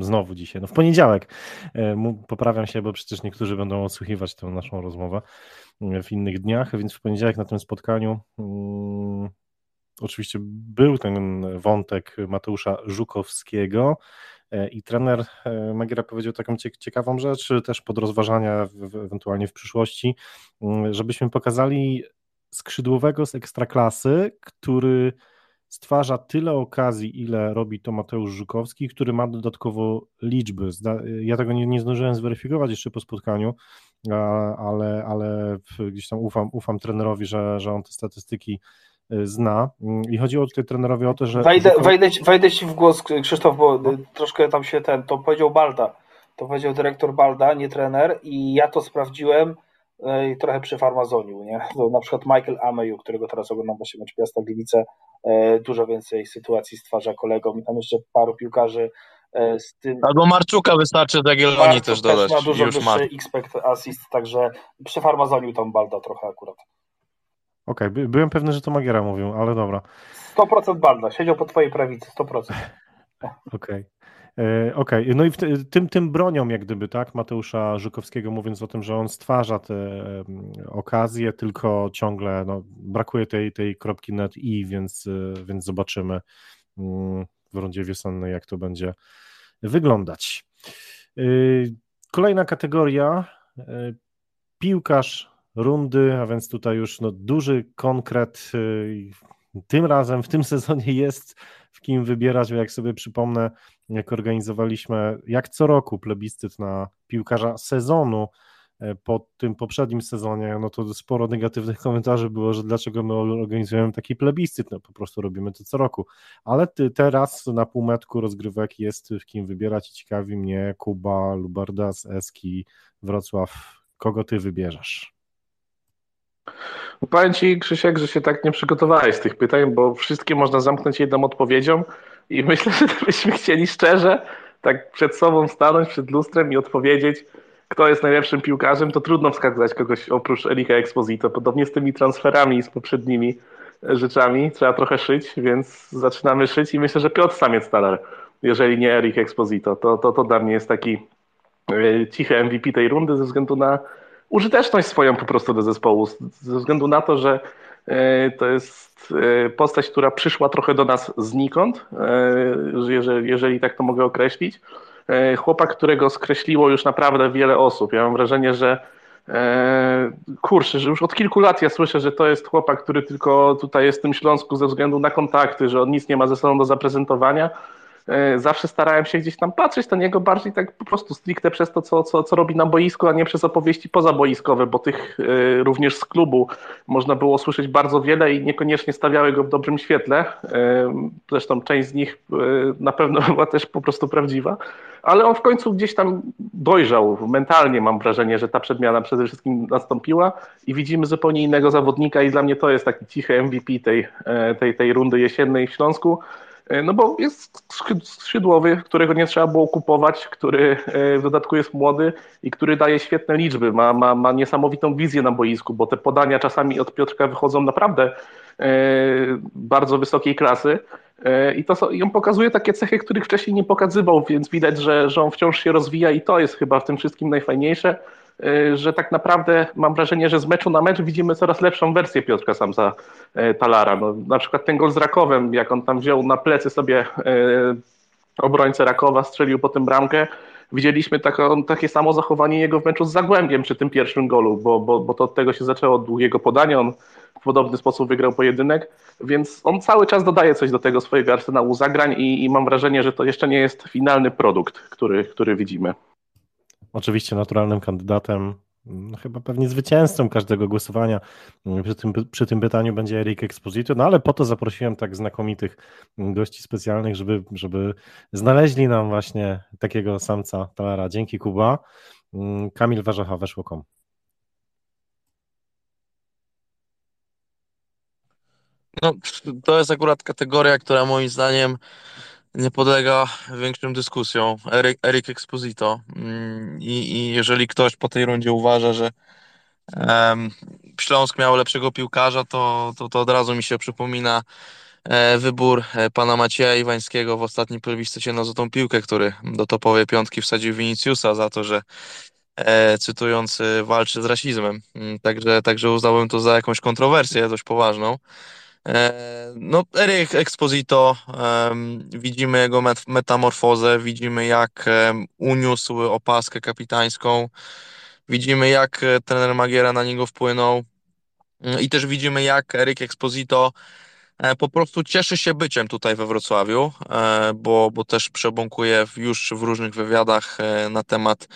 znowu dzisiaj, no w poniedziałek, e, poprawiam się, bo przecież niektórzy będą odsłuchiwać tę naszą rozmowę e, w innych dniach, więc w poniedziałek na tym spotkaniu um, oczywiście był ten wątek Mateusza Żukowskiego e, i trener Magiera powiedział taką ciekawą rzecz, też pod rozważania ewentualnie w przyszłości, mm, żebyśmy pokazali skrzydłowego z ekstraklasy, który stwarza tyle okazji, ile robi to Mateusz Żukowski, który ma dodatkowo liczby. Ja tego nie, nie zdążyłem zweryfikować jeszcze po spotkaniu, ale, ale gdzieś tam ufam, ufam trenerowi, że, że on te statystyki y, zna. I chodziło tutaj trenerowi o to, że. Wejdę, Żukow... wejdę, wejdę ci w głos, Krzysztof, bo no. troszkę tam się ten, to powiedział Balda. To powiedział dyrektor Balda, nie trener, i ja to sprawdziłem E, i trochę przy farmazoniu, nie? To na przykład Michael Ameju, którego teraz oglądam właśnie mecz Piasta Gliwice, dużo więcej sytuacji stwarza kolegom i tam jeszcze paru piłkarzy e, z tym... Albo Marczuka wystarczy do Jagiellonii też dodać. Też ma dużo już wyższy expect assist, także przy farmazoniu tam Balda trochę akurat. Okej, okay, byłem pewny, że to Magiera mówił, ale dobra. 100% Balda, siedział po twojej prawicy, 100%. Okej. Okay. E, okej, okay. no i w tym, tym bronią jak gdyby, tak, Mateusza Żukowskiego mówiąc o tym, że on stwarza te okazje, tylko ciągle no, brakuje tej, tej kropki net i, więc, e, więc zobaczymy mm, w rundzie wiosennej, jak to będzie wyglądać. E, kolejna kategoria, piłkarz rundy, a więc tutaj już no, duży konkret, tym razem w tym sezonie jest w kim wybierać, bo jak sobie przypomnę, jak organizowaliśmy, jak co roku, plebiscyt na piłkarza sezonu e, po tym poprzednim sezonie, no to sporo negatywnych [LAUGHS] komentarzy było, że dlaczego my organizujemy taki plebiscyt, no po prostu robimy to co roku, ale ty, teraz na półmetku rozgrywek jest w kim wybierać i ciekawi mnie Kuba, Lubardas, Eski, Wrocław, kogo ty wybierzesz? Powiem Ci, Krzysiek, że się tak nie przygotowałeś z tych pytań, bo wszystkie można zamknąć jedną odpowiedzią i myślę, [LAUGHS] że gdybyśmy chcieli szczerze tak przed sobą stanąć, przed lustrem i odpowiedzieć, kto jest najlepszym piłkarzem, to trudno wskazać kogoś oprócz Erika Exposito. Podobnie z tymi transferami i z poprzednimi rzeczami trzeba trochę szyć, więc zaczynamy szyć i myślę, że Piotr Samiec Talar, jeżeli nie Erik Exposito, to, to, to dla mnie jest taki e, cichy MVP tej rundy ze względu na użyteczność swoją po prostu do zespołu, ze względu na to, że To jest postać, która przyszła trochę do nas znikąd, jeżeli, jeżeli tak to mogę określić. Chłopak, którego skreśliło już naprawdę wiele osób. Ja mam wrażenie, że kurczę, że już od kilku lat ja słyszę, że to jest chłopak, który tylko tutaj jest w tym Śląsku ze względu na kontakty, że on nic nie ma ze sobą do zaprezentowania E, zawsze starałem się gdzieś tam patrzeć na niego bardziej tak po prostu stricte przez to, co, co, co robi na boisku, a nie przez opowieści pozaboiskowe, bo tych e, również z klubu można było słyszeć bardzo wiele i niekoniecznie stawiały go w dobrym świetle. E, zresztą część z nich na pewno [LAUGHS] była też po prostu prawdziwa, ale on w końcu gdzieś tam dojrzał mentalnie, mam wrażenie, że ta przedmiana przede wszystkim nastąpiła i widzimy zupełnie innego zawodnika i dla mnie to jest taki cichy MVP tej, tej, tej rundy jesiennej w Śląsku. E, no bo jest skrzydłowy, którego nie trzeba było kupować, który e, w dodatku jest młody i który daje świetne liczby, ma, ma, ma niesamowitą wizję na boisku, bo te podania czasami od Piotrka wychodzą naprawdę e, bardzo wysokiej klasy. I, to, I on pokazuje takie cechy, których wcześniej nie pokazywał, więc widać, że, że on wciąż się rozwija i to jest chyba w tym wszystkim najfajniejsze. Y, że tak naprawdę mam wrażenie, że z meczu na mecz widzimy coraz lepszą wersję Piotrka Samsa y, Talara. No, na przykład ten gol z Rakowem, jak on tam wziął na plecy sobie y, obrońcę Rakowa, strzelił potem bramkę. Widzieliśmy taką, takie samo zachowanie jego w meczu z Zagłębiem przy tym pierwszym golu, bo, bo, bo to od tego się zaczęło od długiego podania. On w podobny sposób wygrał pojedynek, więc on cały czas dodaje coś do tego swojego arsenału zagrań i, i mam wrażenie, że to jeszcze nie jest finalny produkt, który, który widzimy. Oczywiście naturalnym kandydatem, no chyba pewnie zwycięzcą każdego głosowania przy tym, przy tym pytaniu będzie Erik Exposito, no ale po to zaprosiłem tak znakomitych gości specjalnych, żeby, żeby znaleźli nam właśnie takiego samca Talara. Dzięki Kuba. Kamil Warzecha, weszło.com. No, to jest akurat kategoria, która moim zdaniem nie podlega większym dyskusjom. Erik, Erik Exposito. Mm, I, I jeżeli ktoś po tej rundzie uważa, że um, Śląsk miał lepszego piłkarza, to, to, to od razu mi się przypomina e, wybór e, pana Macieja Iwańskiego w ostatnim plebiscycie na złotą piłkę, który do topowej piątki wsadził Viniciusa za to, że e, cytując, walczy z rasizmem. Mm, także, także uznałbym to za jakąś kontrowersję dość poważną. E, no, Erik Exposito, widzimy jego metamorfozę, widzimy jak uniósł opaskę kapitańską, widzimy jak e, trener Magiera na niego wpłynął mm, i też widzimy jak Erik Exposito e, po prostu cieszy się byciem tutaj we Wrocławiu, bo, bo też przebąkuje już w różnych wywiadach na temat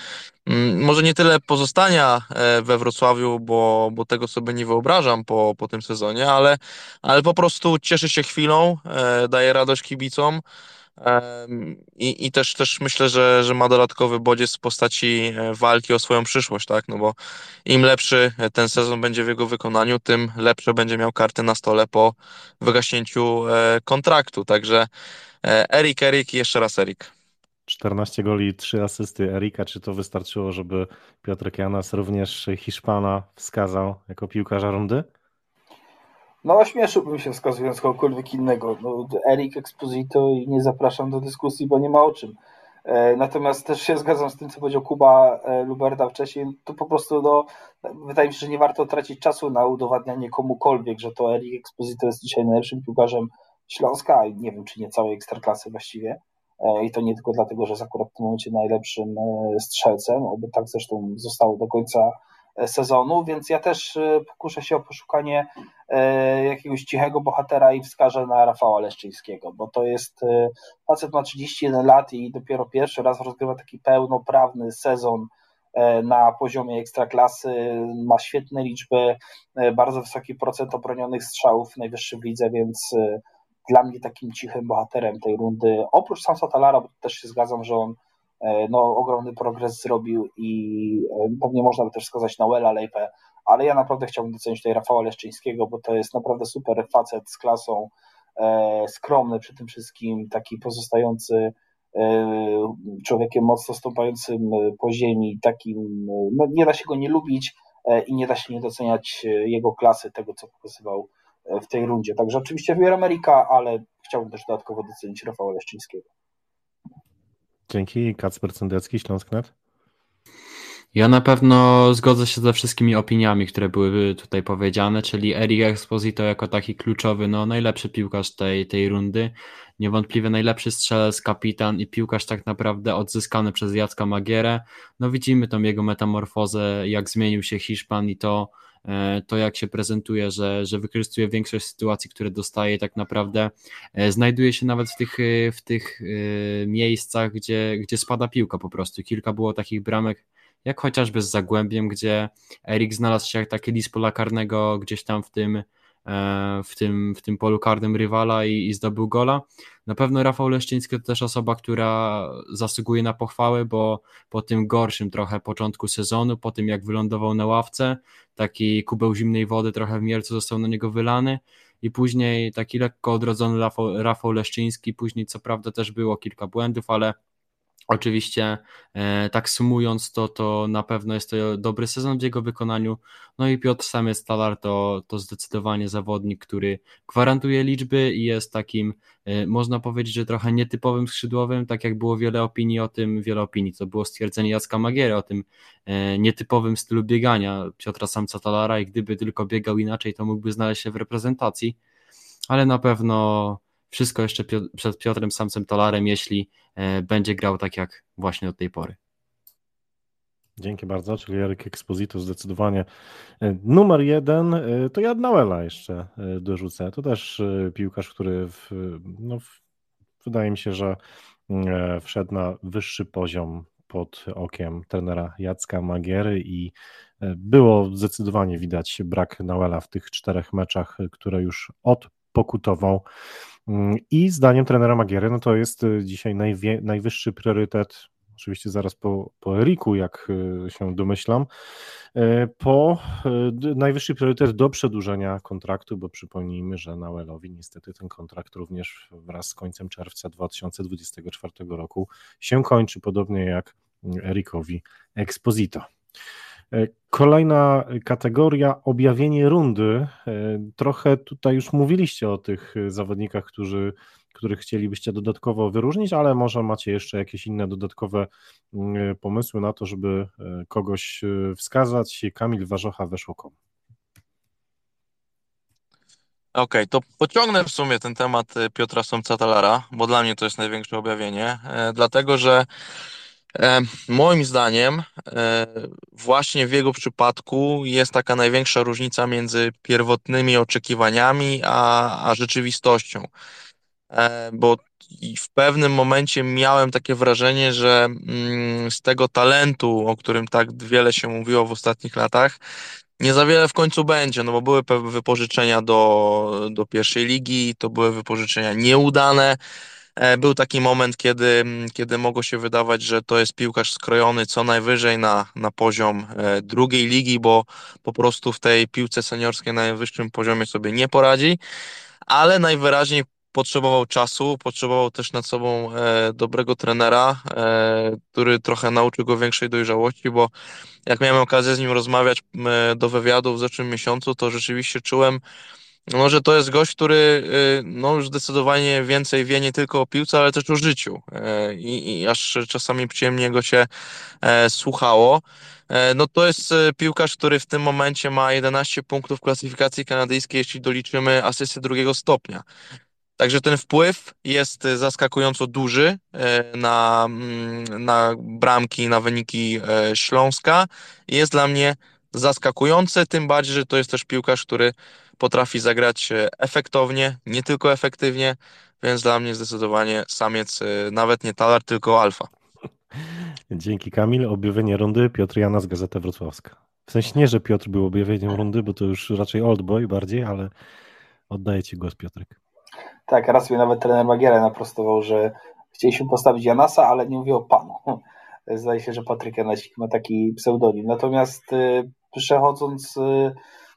może nie tyle pozostania e, we Wrocławiu, bo, bo tego sobie nie wyobrażam po, po tym sezonie, ale, ale po prostu cieszy się chwilą, e, daje radość kibicom. I, I też, też myślę, że, że ma dodatkowy bodziec w postaci e, walki o swoją przyszłość, tak? No bo im lepszy ten sezon będzie w jego wykonaniu, tym lepsze będzie miał karty na stole po wygaśnięciu kontraktu. Także Erik, Erik i jeszcze raz Erik. 14 goli i 3 asysty Erika. Czy to wystarczyło, żeby Piotr Janas również Hiszpana wskazał jako piłkarza rundy? No, ośmieszyłbym się wskazując kogokolwiek innego. No, Erik Exposito i nie zapraszam do dyskusji, bo nie ma o czym. E, natomiast też się zgadzam z tym, co powiedział Kuba e, Luberda wcześniej. To po prostu, no, wydaje mi się, że nie warto tracić czasu na udowadnianie komukolwiek, że to Erik Exposito jest dzisiaj najlepszym piłkarzem Śląska, nie wiem, czy nie całej ekstraklasy właściwie. E, i to nie tylko dlatego, że jest akurat w tym momencie najlepszym e, strzelcem, oby tak zresztą zostało do końca e, sezonu, więc ja też pokuszę się o poszukanie jakiegoś cichego bohatera i wskażę na Rafała Leszczyńskiego, bo to jest facet ma 31 lat i dopiero pierwszy raz rozgrywa taki pełnoprawny sezon na poziomie ekstraklasy, ma świetne liczby, bardzo wysoki procent obronionych strzałów, najwyższy w lidze, więc dla mnie takim cichym bohaterem tej rundy, oprócz Sansa Talara, bo też się zgadzam, że on e, no, ogromny progres zrobił i e, pewnie można by też wskazać Noela Lejpę, ale ja naprawdę chciałbym docenić tutaj Rafała Leszczyńskiego, bo to jest naprawdę super facet z klasą, e, skromny przy tym wszystkim, taki pozostający człowiekiem mocno stąpającym po ziemi, takim, no, nie da się go nie lubić i nie da się nie doceniać jego klasy, tego co pokazywał w tej rundzie. Także oczywiście wybiorę Ameryka, ale chciałbym też dodatkowo docenić Rafała Leszczyńskiego. Dzięki. Kacper Cendecki, Śląsknet. Ja na pewno zgodzę się ze wszystkimi opiniami, które były tutaj powiedziane, czyli Eric Exposito jako taki kluczowy, no najlepszy piłkarz tej, tej rundy, niewątpliwie najlepszy strzelec, kapitan i piłkarz tak naprawdę odzyskany przez Jacka Magierę. No widzimy tą jego metamorfozę, jak zmienił się Hiszpan i to, e, to jak się prezentuje, że, że wykorzystuje większość sytuacji, które dostaje tak naprawdę e, znajduje się nawet w tych, e, w tych miejscach, gdzie, gdzie spada piłka po prostu. Kilka było takich bramek, jak chociażby z Zagłębiem, gdzie Erik znalazł się jak taki list pola karnego gdzieś tam w tym, e, w tym, w tym polu karnym rywala i, i zdobył gola. Na pewno Rafał Leszczyński to też osoba, która zasługuje na pochwałę, bo po tym gorszym trochę początku sezonu, po tym jak wylądował na ławce, taki kubeł zimnej wody trochę w Mielcu został na niego wylany i później taki lekko odrodzony Rafał, Rafał Leszczyński, później co prawda też było kilka błędów, ale Oczywiście, e, tak sumując, to, to na pewno jest to dobry sezon w jego wykonaniu. No i Piotr Samiec Talar to, to zdecydowanie zawodnik, który gwarantuje liczby i jest takim, e, można powiedzieć, że trochę nietypowym skrzydłowym, tak jak było wiele opinii o tym, wiele opinii, to było stwierdzenie Jacka Magiery o tym e, nietypowym stylu biegania Piotra Samca Talara i gdyby tylko biegał inaczej, to mógłby znaleźć się w reprezentacji, ale na pewno wszystko jeszcze przed Piotrem Samcem Tolarem, jeśli e, będzie grał tak jak właśnie od tej pory. Dzięki bardzo, czyli Eryk Exposito zdecydowanie. E, numer jeden e, to Jadnauela jeszcze dorzucę. To też piłkarz, który w, no, wydaje mi się, że wszedł na wyższy poziom pod okiem trenera Jacka Magiery i było zdecydowanie widać brak Nauela w tych czterech meczach, które już odpokutował. Mm, I zdaniem trenera Magiery, no to jest y, dzisiaj najwie, najwyższy priorytet, oczywiście zaraz po, po Eriku, jak y, się domyślam, y, po najwyższy priorytet do przedłużenia kontraktu, bo przypomnijmy, że Nauelowi niestety ten kontrakt również wraz z końcem czerwca 2024 roku się kończy, podobnie jak Erikowi Exposito. E, kolejna kategoria, objawienie rundy. E, trochę tutaj już mówiliście o tych zawodnikach, którzy, których chcielibyście dodatkowo wyróżnić, ale może macie jeszcze jakieś inne dodatkowe mm, pomysły na to, żeby e, kogoś wskazać. Kamil Warzocha weszło Okej, okay, to pociągnę w sumie ten temat Piotra Somca-Talara, bo dla mnie to jest największe objawienie, dlatego że E, moim zdaniem, e, właśnie w jego przypadku jest taka największa różnica między pierwotnymi oczekiwaniami a, a rzeczywistością. E, bo w pewnym momencie miałem takie wrażenie, że mm, z tego talentu, o którym tak wiele się mówiło w ostatnich latach, nie za wiele w końcu będzie, no bo były wypożyczenia do, do pierwszej ligi, to były wypożyczenia nieudane. E, był taki moment, kiedy, kiedy mogło się wydawać, że to jest piłkarz skrojony co najwyżej na, na poziom e, drugiej ligi, bo po prostu w tej piłce seniorskiej na najwyższym poziomie sobie nie poradzi, ale najwyraźniej potrzebował czasu, potrzebował też nad sobą e, dobrego trenera, który trochę nauczył go większej dojrzałości, bo jak miałem okazję z nim rozmawiać do wywiadu w zeszłym miesiącu, to rzeczywiście czułem, no, że to jest gość, który y, no, już zdecydowanie więcej wie nie tylko o piłce, ale też o życiu. E, I, i aż czasami przyjemnie go się e, słuchało. E, no to jest piłkarz, który w tym momencie ma 11 punktów klasyfikacji kanadyjskiej, jeśli doliczymy asysty drugiego stopnia. Także ten wpływ jest zaskakująco duży na, mm, na bramki, na wyniki Śląska. Jest dla mnie zaskakujący, tym bardziej, że to jest też piłkarz, który potrafi zagrać e, efektownie, nie tylko efektywnie, więc dla mnie zdecydowanie samiec e, nawet nie talar, tylko alfa. Dzięki Kamil. Objawienie rundy Piotr Jana z Gazeta Wrocławska. W sensie nie, że Piotr był objawieniem rundy, bo to już raczej old boy bardziej, ale oddaję Ci głos Piotrek. Tak, raz mnie nawet trener Magiera naprostował, że chcieliśmy postawić Janasa, ale nie mówię o panu. [LAUGHS] Zdaje się, że Patryk Janasik ma taki pseudonim. Natomiast y, przechodząc y,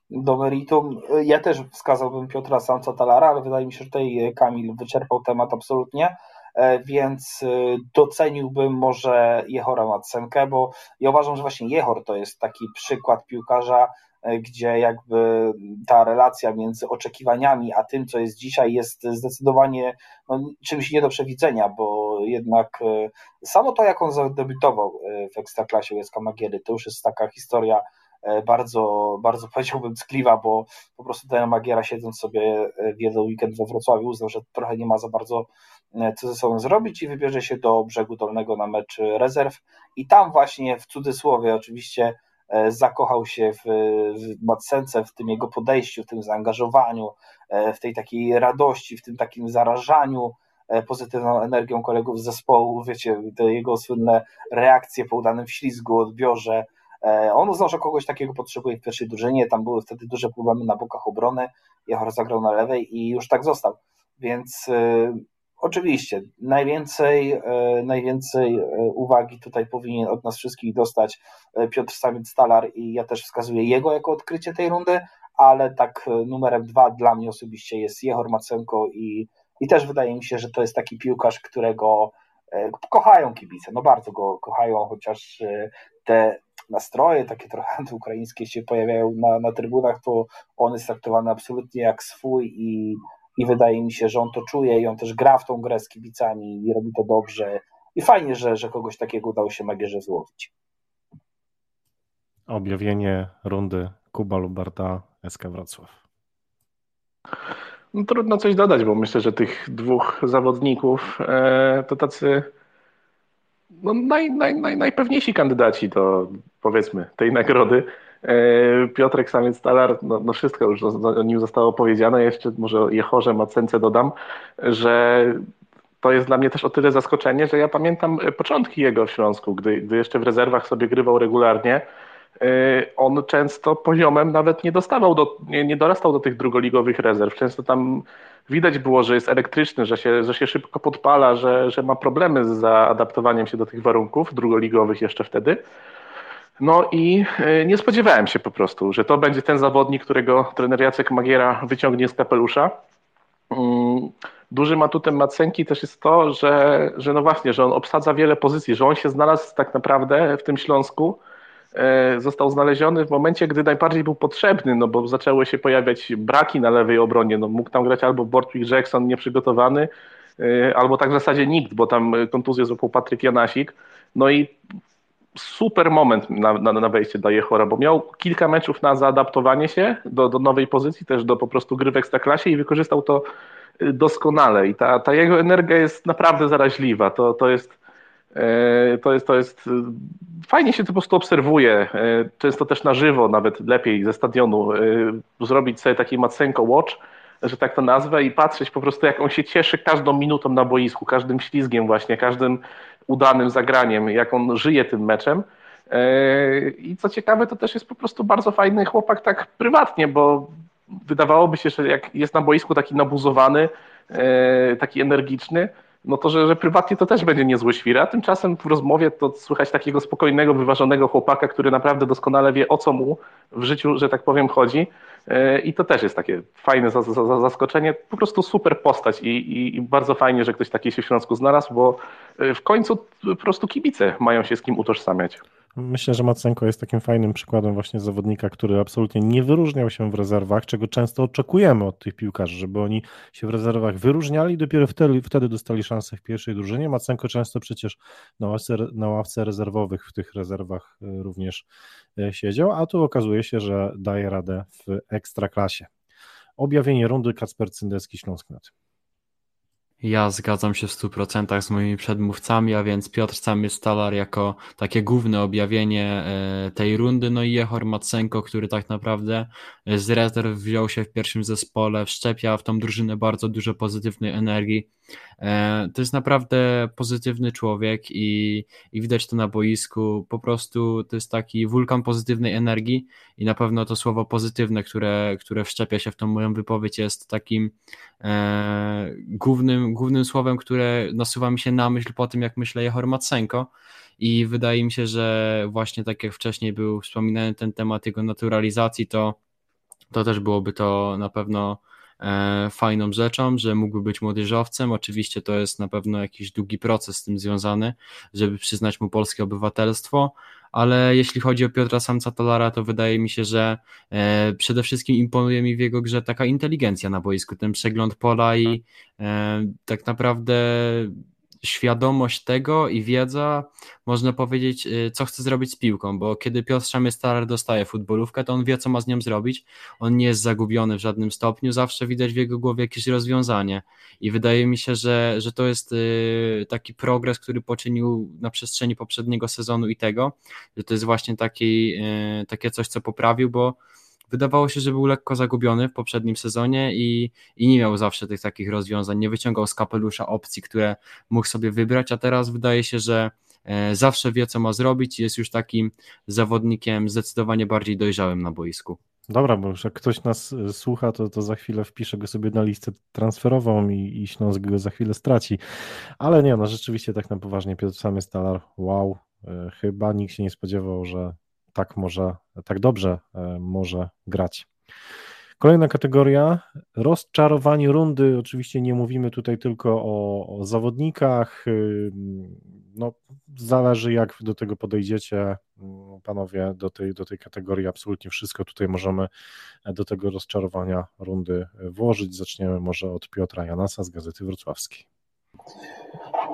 do meritum. Ja też wskazałbym Piotra Samca Talara, ale wydaje mi się, że tutaj Kamil wyczerpał temat absolutnie, e, więc e, doceniłbym może Jehora Matsenkę, bo ja uważam, że właśnie Jehor to jest taki przykład piłkarza, e, gdzie jakby ta relacja między oczekiwaniami a tym, co jest dzisiaj, jest zdecydowanie no, czymś nie do przewidzenia, bo jednak samo to, jak on zadebiutował w Ekstraklasie Łezka Magiery, to już jest taka historia bardzo, bardzo [LAUGHS] powiedziałbym ckliwa, bo po prostu ten Magiera siedząc sobie w jeden weekend we Wrocławiu uznał, że trochę nie ma za bardzo co ze sobą zrobić i wybierze się do brzegu dolnego na mecz rezerw i tam właśnie w cudzysłowie oczywiście E, zakochał się w, w Madsence, w tym jego podejściu, w tym zaangażowaniu, e, w tej takiej radości, w tym takim zarażaniu e, pozytywną energią kolegów z zespołu, wiecie, te jego słynne reakcje po udanym ślizgu, odbiorze. On uznał, że kogoś takiego potrzebuje w pierwszej drużynie, tam były wtedy duże problemy na bokach obrony, Jachor zagrał na lewej i już tak został. Więc Oczywiście, najwięcej, e, najwięcej e, uwagi tutaj powinien od nas wszystkich dostać e, Piotr Samiec-Stalar i ja też wskazuję jego jako odkrycie tej rundy, ale tak numerem dwa dla mnie osobiście jest Jehor Macenko i, i też wydaje mi się, że to jest taki piłkarz, którego kochają kibice, no bardzo go kochają, chociaż te nastroje takie trochę [LAUGHS] antyukraińskie się pojawiają na, na trybunach, to on jest traktowany absolutnie jak swój i i wydaje mi się, że on to czuje i on też gra w tą grę z kibicami i robi to dobrze i fajnie, że, że kogoś takiego udało się Magierze złowić. Objawienie rundy Kuba Lubarta, SK Wrocław. No, trudno coś dodać, bo myślę, że tych dwóch zawodników e, to tacy no, naj, naj, naj, najpewniejsi kandydaci do powiedzmy tej nagrody. E, Piotrek Samiec-Talar, no, no, wszystko już o nim zostało powiedziane, jeszcze może o Jehorze Macence dodam, że to jest dla mnie też o tyle zaskoczenie, że ja pamiętam początki jego w Śląsku, gdy, gdy jeszcze w rezerwach sobie grywał regularnie, on często poziomem nawet nie dostawał, do, nie, nie dorastał do tych drugoligowych rezerw. Często tam widać było, że jest elektryczny, że się, że się szybko podpala, że, że ma problemy z zaadaptowaniem się do tych warunków drugoligowych jeszcze wtedy. No i e, nie spodziewałem się po prostu, że to będzie ten zawodnik, którego trener Jacek Magiera wyciągnie z kapelusza. Mm, dużym atutem Macenki też jest to, że, że no właśnie, że on obsadza wiele pozycji, że on się znalazł tak naprawdę w tym Śląsku, został znaleziony w momencie, gdy najbardziej był potrzebny, no bo zaczęły się pojawiać braki na lewej obronie, no mógł tam grać albo Bortwick Jackson nieprzygotowany, e, albo tak w zasadzie nikt, bo tam kontuzję złapał Patryk Janasik, no i super moment na, na, na wejście dla Jehora, bo miał kilka meczów na zaadaptowanie się do, do nowej pozycji, też do po prostu gry w Ekstraklasie i wykorzystał to y, doskonale i ta, ta jego energia jest naprawdę zaraźliwa. To, to jest e, to jest, to jest y, fajnie się to po prostu obserwuje, e, często też na żywo, nawet lepiej ze stadionu, e, zrobić sobie taki Macenko Watch, że tak to nazwę i patrzeć po prostu jak on się cieszy każdą minutą na boisku, każdym ślizgiem właśnie, każdym udanym zagraniem, jak on żyje tym meczem. E, I co ciekawe, to też jest po prostu bardzo fajny chłopak tak prywatnie, bo wydawałoby się, że jak jest na boisku taki nabuzowany, e, taki energiczny, no to, że, że prywatnie to też będzie niezły świra. Tymczasem w rozmowie to słychać takiego spokojnego, wyważonego chłopaka, który naprawdę doskonale wie, o co mu w życiu, że tak powiem, chodzi. E, I to też jest takie fajne zaskoczenie. Po prostu super postać i, i, i, bardzo fajnie, że ktoś taki się w Śląsku znalazł, bo e, w końcu po prostu kibice mają się z kim utożsamiać. Myślę, że Macenko jest takim fajnym przykładem właśnie zawodnika, który absolutnie nie wyróżniał się w rezerwach, czego często oczekujemy od tych piłkarzy, żeby oni się w rezerwach wyróżniali, dopiero wtedy, wtedy dostali szansę w pierwszej drużynie. Macenko często przecież na ławce, na ławce rezerwowych w tych rezerwach e, również e, siedział, a tu okazuje się, że daje radę w ekstraklasie. Objawienie rundy Kacper Cyndecki Śląsknet. Ja zgadzam się w 100% z moimi przedmówcami, a więc Piotr Samir Stalar jako takie główne objawienie e, tej rundy, no i Jehor Matsenko, który tak naprawdę z rezerw wziął się w pierwszym zespole, wszczepia w tą drużynę bardzo dużo pozytywnej energii. E, to jest naprawdę pozytywny człowiek i, i widać to na boisku. Po prostu to jest taki wulkan pozytywnej energii i na pewno to słowo pozytywne, które, które wszczepia się w tą moją wypowiedź, jest takim e, głównym, głównym słowem, które nasuwa mi się na myśl po tym, jak myślę Jehor Matsenko. I wydaje mi się, że właśnie tak jak wcześniej był wspominany ten temat jego naturalizacji, to, to też byłoby to na pewno E, fajną rzeczą, że mógłby być młodzieżowcem. Oczywiście to jest na pewno jakiś długi proces z tym związany, żeby przyznać mu polskie obywatelstwo, ale jeśli chodzi o Piotra Samca Tolara, to wydaje mi się, że e, przede wszystkim imponuje mi w jego grze taka inteligencja na boisku, ten przegląd pola i e, tak naprawdę świadomość tego i wiedza, można powiedzieć, y, co chce zrobić z piłką, bo kiedy Piotr Szamy-Starar dostaje futbolówkę, to on wie, co ma z nią zrobić, on nie jest zagubiony w żadnym stopniu, zawsze widać w jego głowie jakieś rozwiązanie. I wydaje mi się, że, że to jest y, taki progres, który poczynił na przestrzeni poprzedniego sezonu i tego, że to jest właśnie taki, y, takie coś, co poprawił, bo wydawało się, że był lekko zagubiony w poprzednim sezonie i, i nie miał zawsze tych takich rozwiązań, nie wyciągał z kapelusza opcji, które mógł sobie wybrać, a teraz wydaje się, że e, zawsze wie, co ma zrobić i jest już takim zawodnikiem zdecydowanie bardziej dojrzałym na boisku. Dobra, bo już jak ktoś nas e, słucha, to, to za chwilę wpiszę go sobie na listę transferową i, i Śląsk go za chwilę straci. Ale nie, no rzeczywiście tak na poważnie, Piotr Samy Stalar, wow, e, chyba nikt się nie spodziewał, że tak może, tak dobrze e, może grać. Kolejna kategoria, rozczarowanie rundy. Oczywiście nie mówimy tutaj tylko o, o, zawodnikach. Y, no, zależy, jak do tego podejdziecie, mm, panowie, do tej, do tej kategorii. Absolutnie wszystko tutaj możemy do tego rozczarowania rundy włożyć. Zaczniemy może od Piotra Janasa z Gazety Wrocławskiej.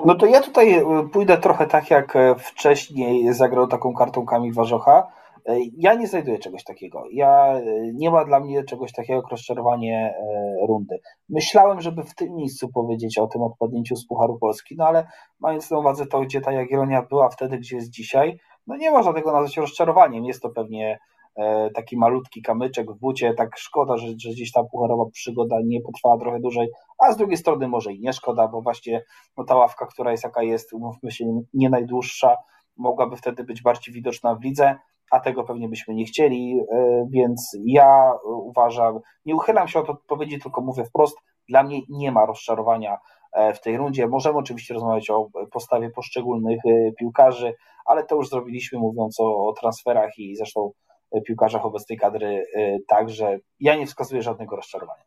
No to ja tutaj e, pójdę trochę tak, jak e, wcześniej zagrał taką kartą Kamil Warzocha. E, ja nie znajduję czegoś takiego. Ja, nie ma dla mnie czegoś takiego jak rozczarowanie rundy. Myślałem, żeby w tym miejscu powiedzieć o tym odpadnięciu z Pucharu Polski, no ale mając na uwadze to, gdzie ta Jagiellonia była wtedy, gdzie jest dzisiaj, no nie można tego nazwać rozczarowaniem. Jest to pewnie taki malutki kamyczek w bucie, tak szkoda, że, że gdzieś ta pucharowa przygoda nie potrwała trochę dłużej, a z drugiej strony może i nie szkoda, bo właśnie no, ta ławka, która jest jaka jest, umówmy się, nie najdłuższa, mogłaby wtedy być bardziej widoczna w lidze, a tego pewnie byśmy nie chcieli, e, więc ja uważam, nie uchylam się od odpowiedzi, tylko mówię wprost, dla mnie nie ma rozczarowania e, w tej rundzie. Możemy oczywiście rozmawiać o postawie poszczególnych piłkarzy, ale to już zrobiliśmy mówiąc o transferach i zresztą piłkarzach obecnej kadry y, tak, że ja nie wskazuję żadnego rozczarowania.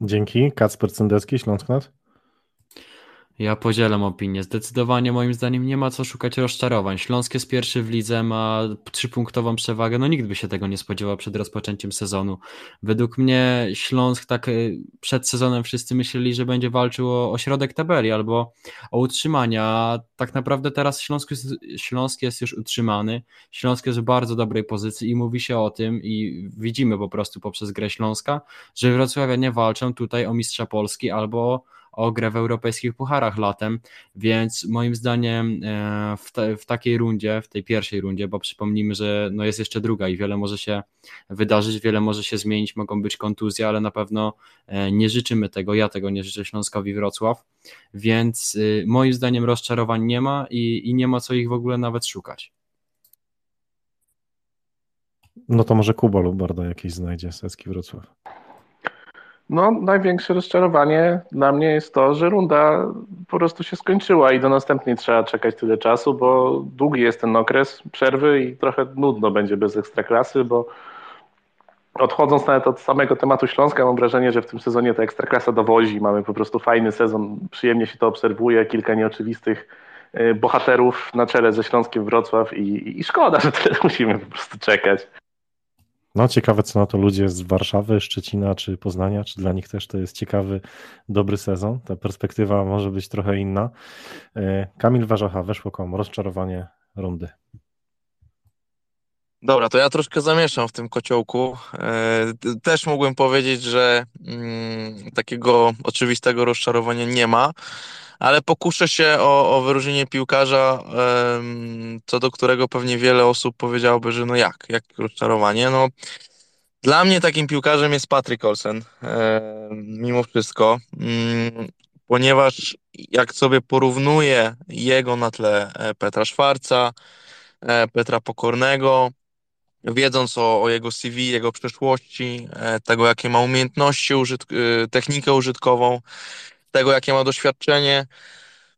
Dzięki. Kacper Cendecki, Śląsknet. Ja podzielam opinię. Zdecydowanie moim zdaniem nie ma co szukać rozczarowań. Śląsk jest pierwszy w lidze, ma trzypunktową przewagę. No nikt by się tego nie spodziewał przed rozpoczęciem sezonu. Według mnie Śląsk tak y, przed sezonem wszyscy myśleli, że będzie walczył o, o środek tabeli albo o utrzymanie, a tak naprawdę teraz Śląsk jest, Śląsk jest już utrzymany. Śląsk jest w bardzo dobrej pozycji i mówi się o tym i widzimy po prostu poprzez grę Śląska, że Wrocławianie walczą tutaj o mistrza Polski albo o grę w europejskich pucharach latem, więc moim zdaniem e, w, te, w takiej rundzie, w tej pierwszej rundzie, bo przypomnijmy, że no jest jeszcze druga i wiele może się wydarzyć, wiele może się zmienić, mogą być kontuzje, ale na pewno e, nie życzymy tego, ja tego nie życzę Śląskowi Wrocław, więc y, moim zdaniem rozczarowań nie ma i, i nie ma co ich w ogóle nawet szukać. No to może Kuba Lubarda jakieś znajdzie, Seski Wrocław. No, największe rozczarowanie dla mnie jest to, że runda po prostu się skończyła i do następnej trzeba czekać tyle czasu, bo długi jest ten okres przerwy i trochę nudno będzie bez ekstraklasy, bo odchodząc nawet od samego tematu Śląska, mam wrażenie, że w tym sezonie ta ekstraklasa dowozi. Mamy po prostu fajny sezon, przyjemnie się to obserwuje, kilka nieoczywistych y, bohaterów na czele ze Śląskiem Wrocław i, i szkoda, że tyle musimy po prostu czekać. No, ciekawe, co na to ludzie z Warszawy, Szczecina czy Poznania, czy dla nich też to jest ciekawy, dobry sezon. Ta perspektywa może być trochę inna. E, Kamil Warzacha, weszło komu rozczarowanie rundy. Dobra, to ja troszkę zamieszam w tym kociołku. E, też mógłbym powiedzieć, że mm, takiego oczywistego rozczarowania nie ma, ale pokuszę się o, o wyróżnienie piłkarza, co do którego pewnie wiele osób powiedziałoby, że no jak, jak rozczarowanie. No, dla mnie takim piłkarzem jest Patrick Olsen, mimo wszystko, mm, ponieważ jak sobie porównuję jego na tle e, Petra Szwarca, e, Petra Pokornego, wiedząc o, o, jego CV, jego przeszłości, e, tego jakie ma umiejętności, użytk technikę użytkową, tego, jakie ma doświadczenie.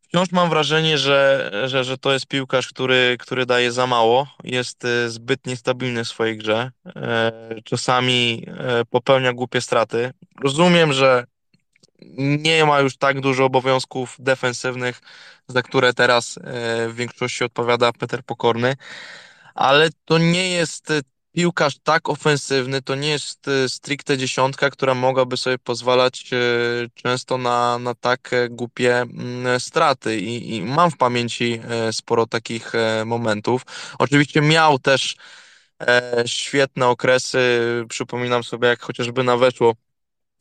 Wciąż mam wrażenie, że, że, że to jest piłkarz, który, który daje za mało. Jest e, zbyt niestabilny w swojej grze. E, czasami e, popełnia głupie straty. Rozumiem, że nie ma już tak dużo obowiązków defensywnych, za które teraz w większości odpowiada Peter Pokorny, ale to nie jest piłkarz tak ofensywny to nie jest e, stricte dziesiątka, która mogłaby sobie pozwalać e, często na, na tak głupie mm, straty I, i mam w pamięci sporo takich momentów. Oczywiście miał też świetne okresy, przypominam sobie jak chociażby na weszło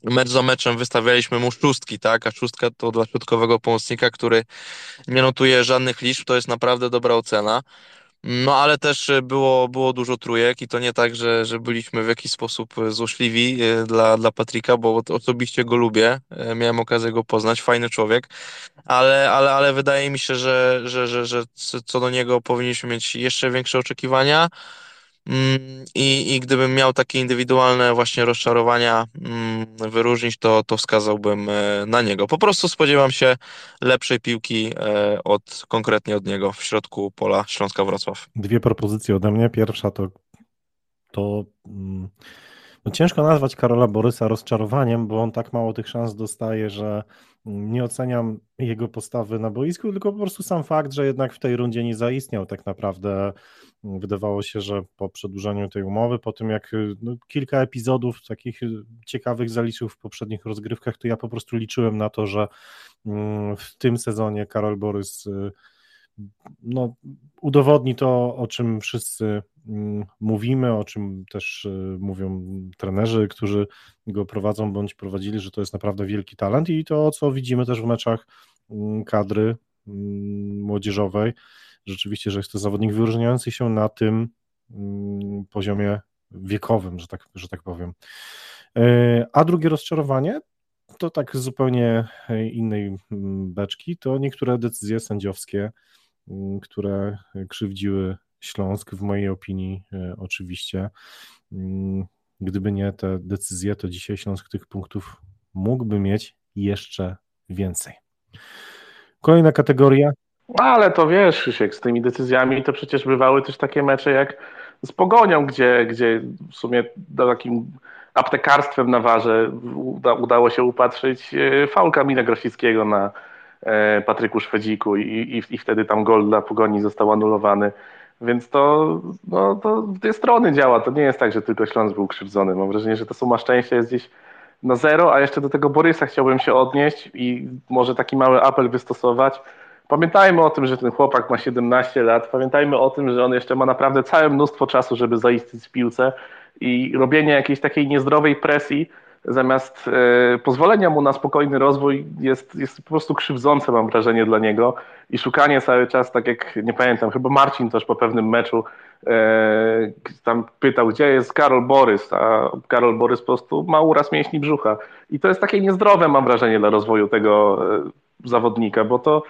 mecz za meczem wystawialiśmy mu szóstki, tak? A szóstka to dla środkowego pomocnika, który nie notuje żadnych liczb, to jest naprawdę dobra ocena. No ale też było, było dużo trójek i to nie tak, że, że byliśmy w jakiś sposób złośliwi e, dla, dla Patryka, bo osobiście go lubię, e, miałem okazję go poznać, fajny człowiek, ale, ale, ale wydaje mi się, że, że, że, że co do niego powinniśmy mieć jeszcze większe oczekiwania. Mm, I, I gdybym miał takie indywidualne właśnie rozczarowania mm, wyróżnić, to, to wskazałbym e, na niego. Po prostu spodziewam się lepszej piłki e, od, konkretnie od niego w środku pola Śląska Wrocław. Dwie propozycje ode mnie. Pierwsza to, to mm, no ciężko nazwać Karola Borysa rozczarowaniem, bo on tak mało tych szans dostaje, że nie oceniam jego postawy na boisku, tylko po prostu sam fakt, że jednak w tej rundzie nie zaistniał tak naprawdę. Wydawało się, że po przedłużeniu tej umowy, po tym jak no, kilka epizodów takich ciekawych zaliczył w poprzednich rozgrywkach, to ja po prostu liczyłem na to, że mm, w tym sezonie Karol Borys y, no, udowodni to, o czym wszyscy mm, mówimy, o czym też y, mówią trenerzy, którzy go prowadzą bądź prowadzili, że to jest naprawdę wielki talent i to, co widzimy też w meczach mm, kadry młodzieżowej, rzeczywiście, że jest to zawodnik wyróżniający się na tym mm, poziomie wiekowym, że tak, że tak powiem. E, a drugie rozczarowanie to tak zupełnie innej mm, beczki, to niektóre decyzje sędziowskie, mm, które krzywdziły Śląsk, w mojej opinii e, oczywiście. Gdyby nie te decyzje, to dzisiaj Śląsk tych punktów mógłby mieć jeszcze więcej. Kolejna kategoria no, ale to wiesz, Krzysiek, z tymi decyzjami to przecież bywały też takie mecze jak z Pogonią, gdzie, gdzie w sumie takim aptekarstwem na warze uda, udało się upatrzyć e, faul Kamila Grosickiego na Patryku Szwedziku i, i, i wtedy tam gol dla Pogoni został anulowany. Więc to, no, to w dwie strony działa. To nie jest tak, że tylko Śląsk był krzywdzony. Mam wrażenie, że ta suma szczęścia jest gdzieś na zero, a jeszcze do tego Borysa chciałbym się odnieść i może taki mały apel wystosować Pamiętajmy o tym, że ten chłopak ma 17 lat, pamiętajmy o tym, że on jeszcze ma naprawdę całe mnóstwo czasu, żeby zaistnieć w piłce i robienie jakiejś takiej niezdrowej presji zamiast e, pozwolenia mu na spokojny rozwój jest, jest po prostu krzywdzące, mam wrażenie, dla niego. I szukanie cały czas, tak jak nie pamiętam, chyba Marcin też po pewnym meczu e, tam pytał, gdzie jest Karol Borys, a Karol Borys po prostu ma uraz mięśni brzucha. I to jest takie niezdrowe, mam wrażenie, dla rozwoju tego e, zawodnika, bo to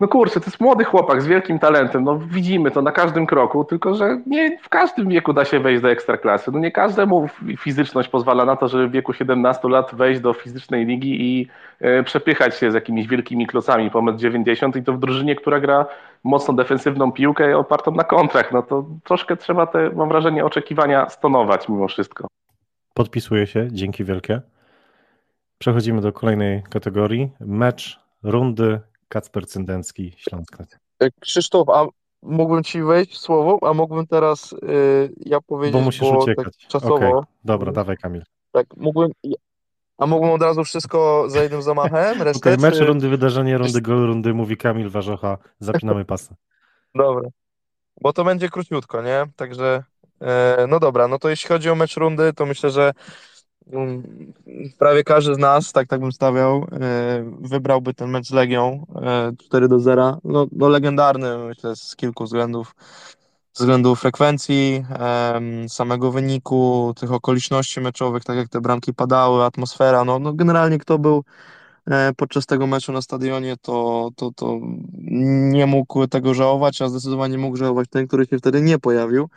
no kurczę, to jest młody chłopak z wielkim talentem, no widzimy to na każdym kroku, tylko że nie w każdym wieku da się wejść do ekstraklasy. No nie każdemu fizyczność pozwala na to, żeby w wieku 17 lat wejść do fizycznej ligi i e, przepychać się z jakimiś wielkimi klocami po 90 i to w drużynie, która gra mocno defensywną piłkę opartą na kontrach. No to troszkę trzeba te, mam wrażenie, oczekiwania stonować mimo wszystko. Podpisuję się, dzięki wielkie. Przechodzimy do kolejnej kategorii. Mecz rundy Kacper Cyndęcki, Śląsk.net. E, Krzysztof, a mógłbym ci wejść słowo, a mógłbym teraz y, ja powiedzieć, bo musisz bo uciekać. Tak czasowo. Okay. Dobra, dawaj Kamil. Tak, mógłbym, a mógłbym od razu wszystko za jednym zamachem? Resztę, okay, mecz, czy... rundy, wydarzenie, rundy, gol, rundy, mówi Kamil Warzocha, zapinamy pasy. [LAUGHS] Dobra, bo to będzie króciutko, nie? Także, e, no dobra, no to jeśli chodzi o mecz rundy, to myślę, że prawie każdy z nas, tak, tak bym stawiał, e, wybrałby ten mecz z Legią 4 e, do 0. No, no legendarny, myślę, z kilku względów. Z względu frekwencji, samego wyniku, tych okoliczności meczowych, tak jak te bramki padały, atmosfera. No, no generalnie kto był e, podczas tego meczu na stadionie, to, to, to nie mógł tego żałować, a zdecydowanie mógł żałować ten, który się wtedy nie pojawił.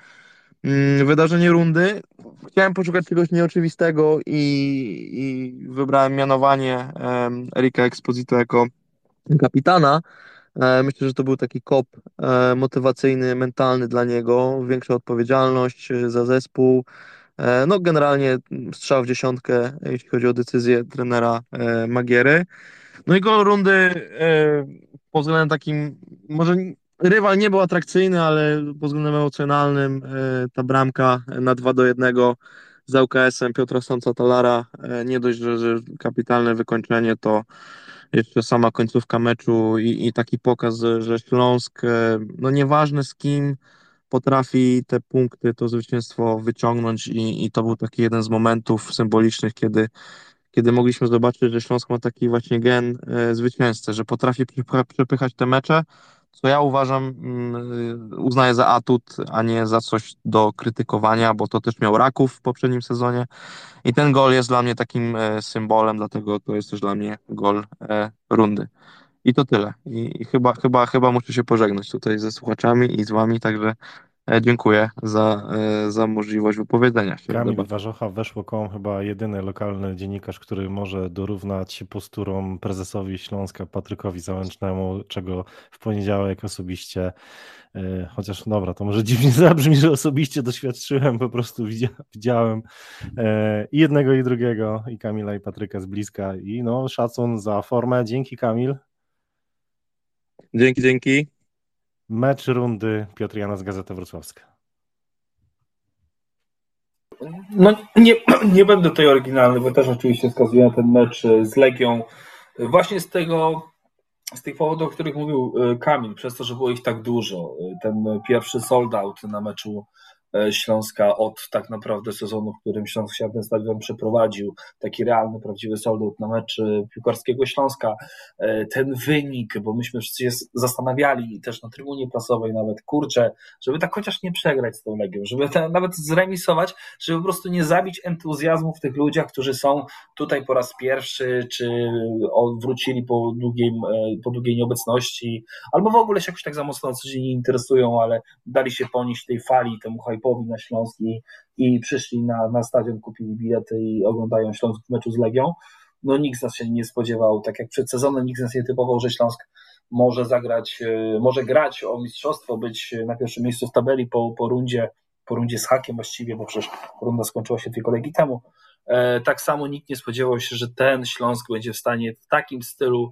Mm, wydarzenie rundy. Chciałem poszukać czegoś nieoczywistego i, i wybrałem mianowanie um, Erika Exposito jako kapitana. E, myślę, że to był taki kop e, motywacyjny, mentalny dla niego, większa odpowiedzialność e, za zespół. No, generalnie strzał w dziesiątkę, jeśli chodzi o decyzję trenera Magiery. No i gol rundy pod względem takim, może rywal nie był atrakcyjny, ale pod względem emocjonalnym ta bramka na 2 do 1 z ŁKS-em Piotra Sąca Talara, nie dość, że, że kapitalne wykończenie, to jeszcze sama końcówka meczu i, i taki pokaz, że Śląsk, no nieważne z kim, potrafi te punkty, to zwycięstwo wyciągnąć i, i to był taki jeden z momentów symbolicznych, kiedy, kiedy mogliśmy zobaczyć, że Śląsk ma taki właśnie gen e, zwycięzcy, że potrafi przepychać te mecze, co ja uważam, mm, uznaję za atut, a nie za coś do krytykowania, bo to też miał Raków w poprzednim sezonie i ten gol jest dla mnie takim e, symbolem, dlatego to jest też dla mnie gol e, rundy. I to tyle. I, chyba, chyba, chyba muszę się pożegnać tutaj ze słuchaczami i z wami, także dziękuję za, e, za możliwość wypowiedzenia się. Kamil Warzocha weszło koło chyba jedyny lokalny dziennikarz, który może dorównać posturą prezesowi Śląska Patrykowi Załęcznemu, czego w poniedziałek osobiście e, Chociaż dobra, to może dziwnie [LAUGHS] zabrzmi, że osobiście doświadczyłem, po prostu widziałem i jednego, i drugiego, i Kamila, i Patryka z bliska. I no, szacun za formę. Dzięki, Kamil. Dzięki, dzięki. Mecz rundy Piotr Janas, Gazeta Wrocławska. No nie, [CLEARS THROAT] nie będę tutaj oryginalny, bo też oczywiście wskazuję ten mecz z Legią. Właśnie z tego, z tych powodów, o których mówił e, Kamil, przez to, że było ich tak dużo. Ten pierwszy sold out na meczu E, Śląska od tak naprawdę sezonu, w którym Śląsk się stadion przeprowadził, taki realny, prawdziwy soldat na mecz e, piłkarskiego Śląska, e, ten wynik, bo myśmy wszyscy się zastanawiali też na trybunie prasowej nawet, kurczę, żeby tak chociaż nie przegrać z tą Legią, żeby nawet zremisować, żeby po prostu nie zabić entuzjazmu w tych ludziach, którzy są tutaj po raz pierwszy, czy wrócili po, długim, po długiej nieobecności, albo w ogóle się jakoś tak za mocno coś nie interesują, ale dali się ponieść tej fali, temu hype'owi na Śląsk i, i przyszli na, na stadion, kupili bilety i oglądają Śląsk w meczu z Legią. No nikt z nas się nie spodziewał, tak jak przed sezonem nikt z nas nie typował, że Śląsk może zagrać, e, może grać o mistrzostwo, być na pierwszym miejscu w tabeli po, po rundzie, po rundzie z hakiem właściwie, bo przecież runda skończyła się tylko legi temu. E, tak samo nikt nie spodziewał się, że ten Śląsk będzie w stanie w takim stylu